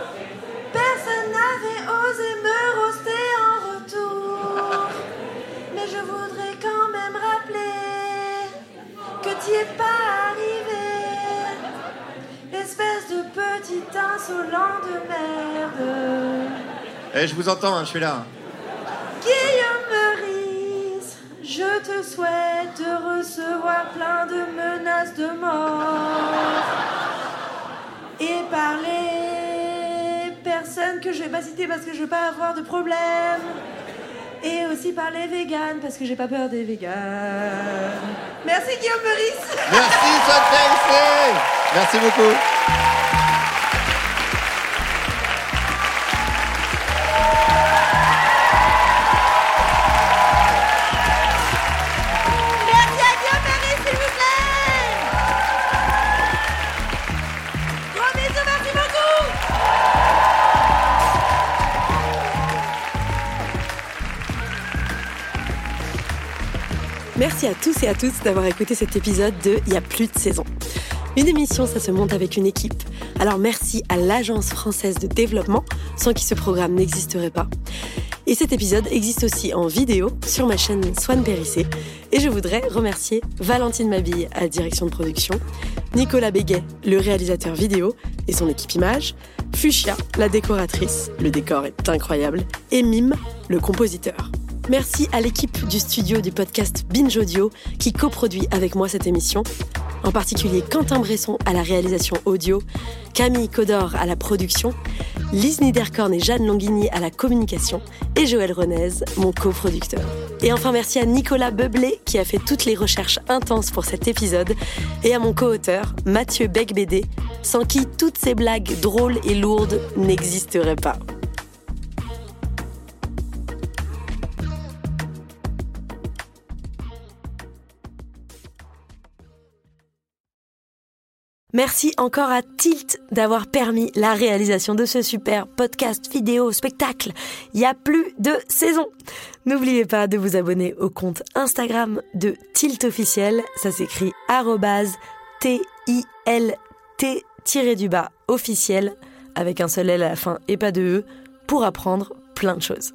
personne n'avait osé me roster en retour. Mais je voudrais quand même rappeler que tu es pas arrivé. Espèce de petit insolent de merde. Eh, je vous entends, hein, je suis là. Guillaume Meurice, je te souhaite de recevoir plein de menaces de mort. Et par les personnes que je vais pas citer parce que je veux pas avoir de problème. Et aussi par les véganes parce que j'ai pas peur des véganes. Merci Guillaume Meurice. Merci, Périssé. Merci beaucoup. Tous à toutes d'avoir écouté cet épisode de Il y a plus de saison. Une émission, ça se monte avec une équipe. Alors merci à l'Agence française de développement, sans qui ce programme n'existerait pas. Et cet épisode existe aussi en vidéo sur ma chaîne Swan Périssé. Et je voudrais remercier Valentine Mabille à la direction de production, Nicolas Béguet, le réalisateur vidéo et son équipe image, Fuchsia, la décoratrice, le décor est incroyable, et Mime, le compositeur. Merci à l'équipe du studio du podcast Binge Audio qui coproduit avec moi cette émission, en particulier Quentin Bresson à la réalisation audio, Camille Codor à la production, Lise Niederkorn et Jeanne Longuigny à la communication et Joël Renez, mon coproducteur. Et enfin merci à Nicolas Beublé qui a fait toutes les recherches intenses pour cet épisode et à mon co-auteur Mathieu Becbédé, sans qui toutes ces blagues drôles et lourdes n'existeraient pas. Merci encore à Tilt d'avoir permis la réalisation de ce super podcast vidéo spectacle. Il y a plus de saison. N'oubliez pas de vous abonner au compte Instagram de Tilt officiel. Ça s'écrit T-I-L-T du bas officiel avec un seul L à la fin et pas de E pour apprendre plein de choses.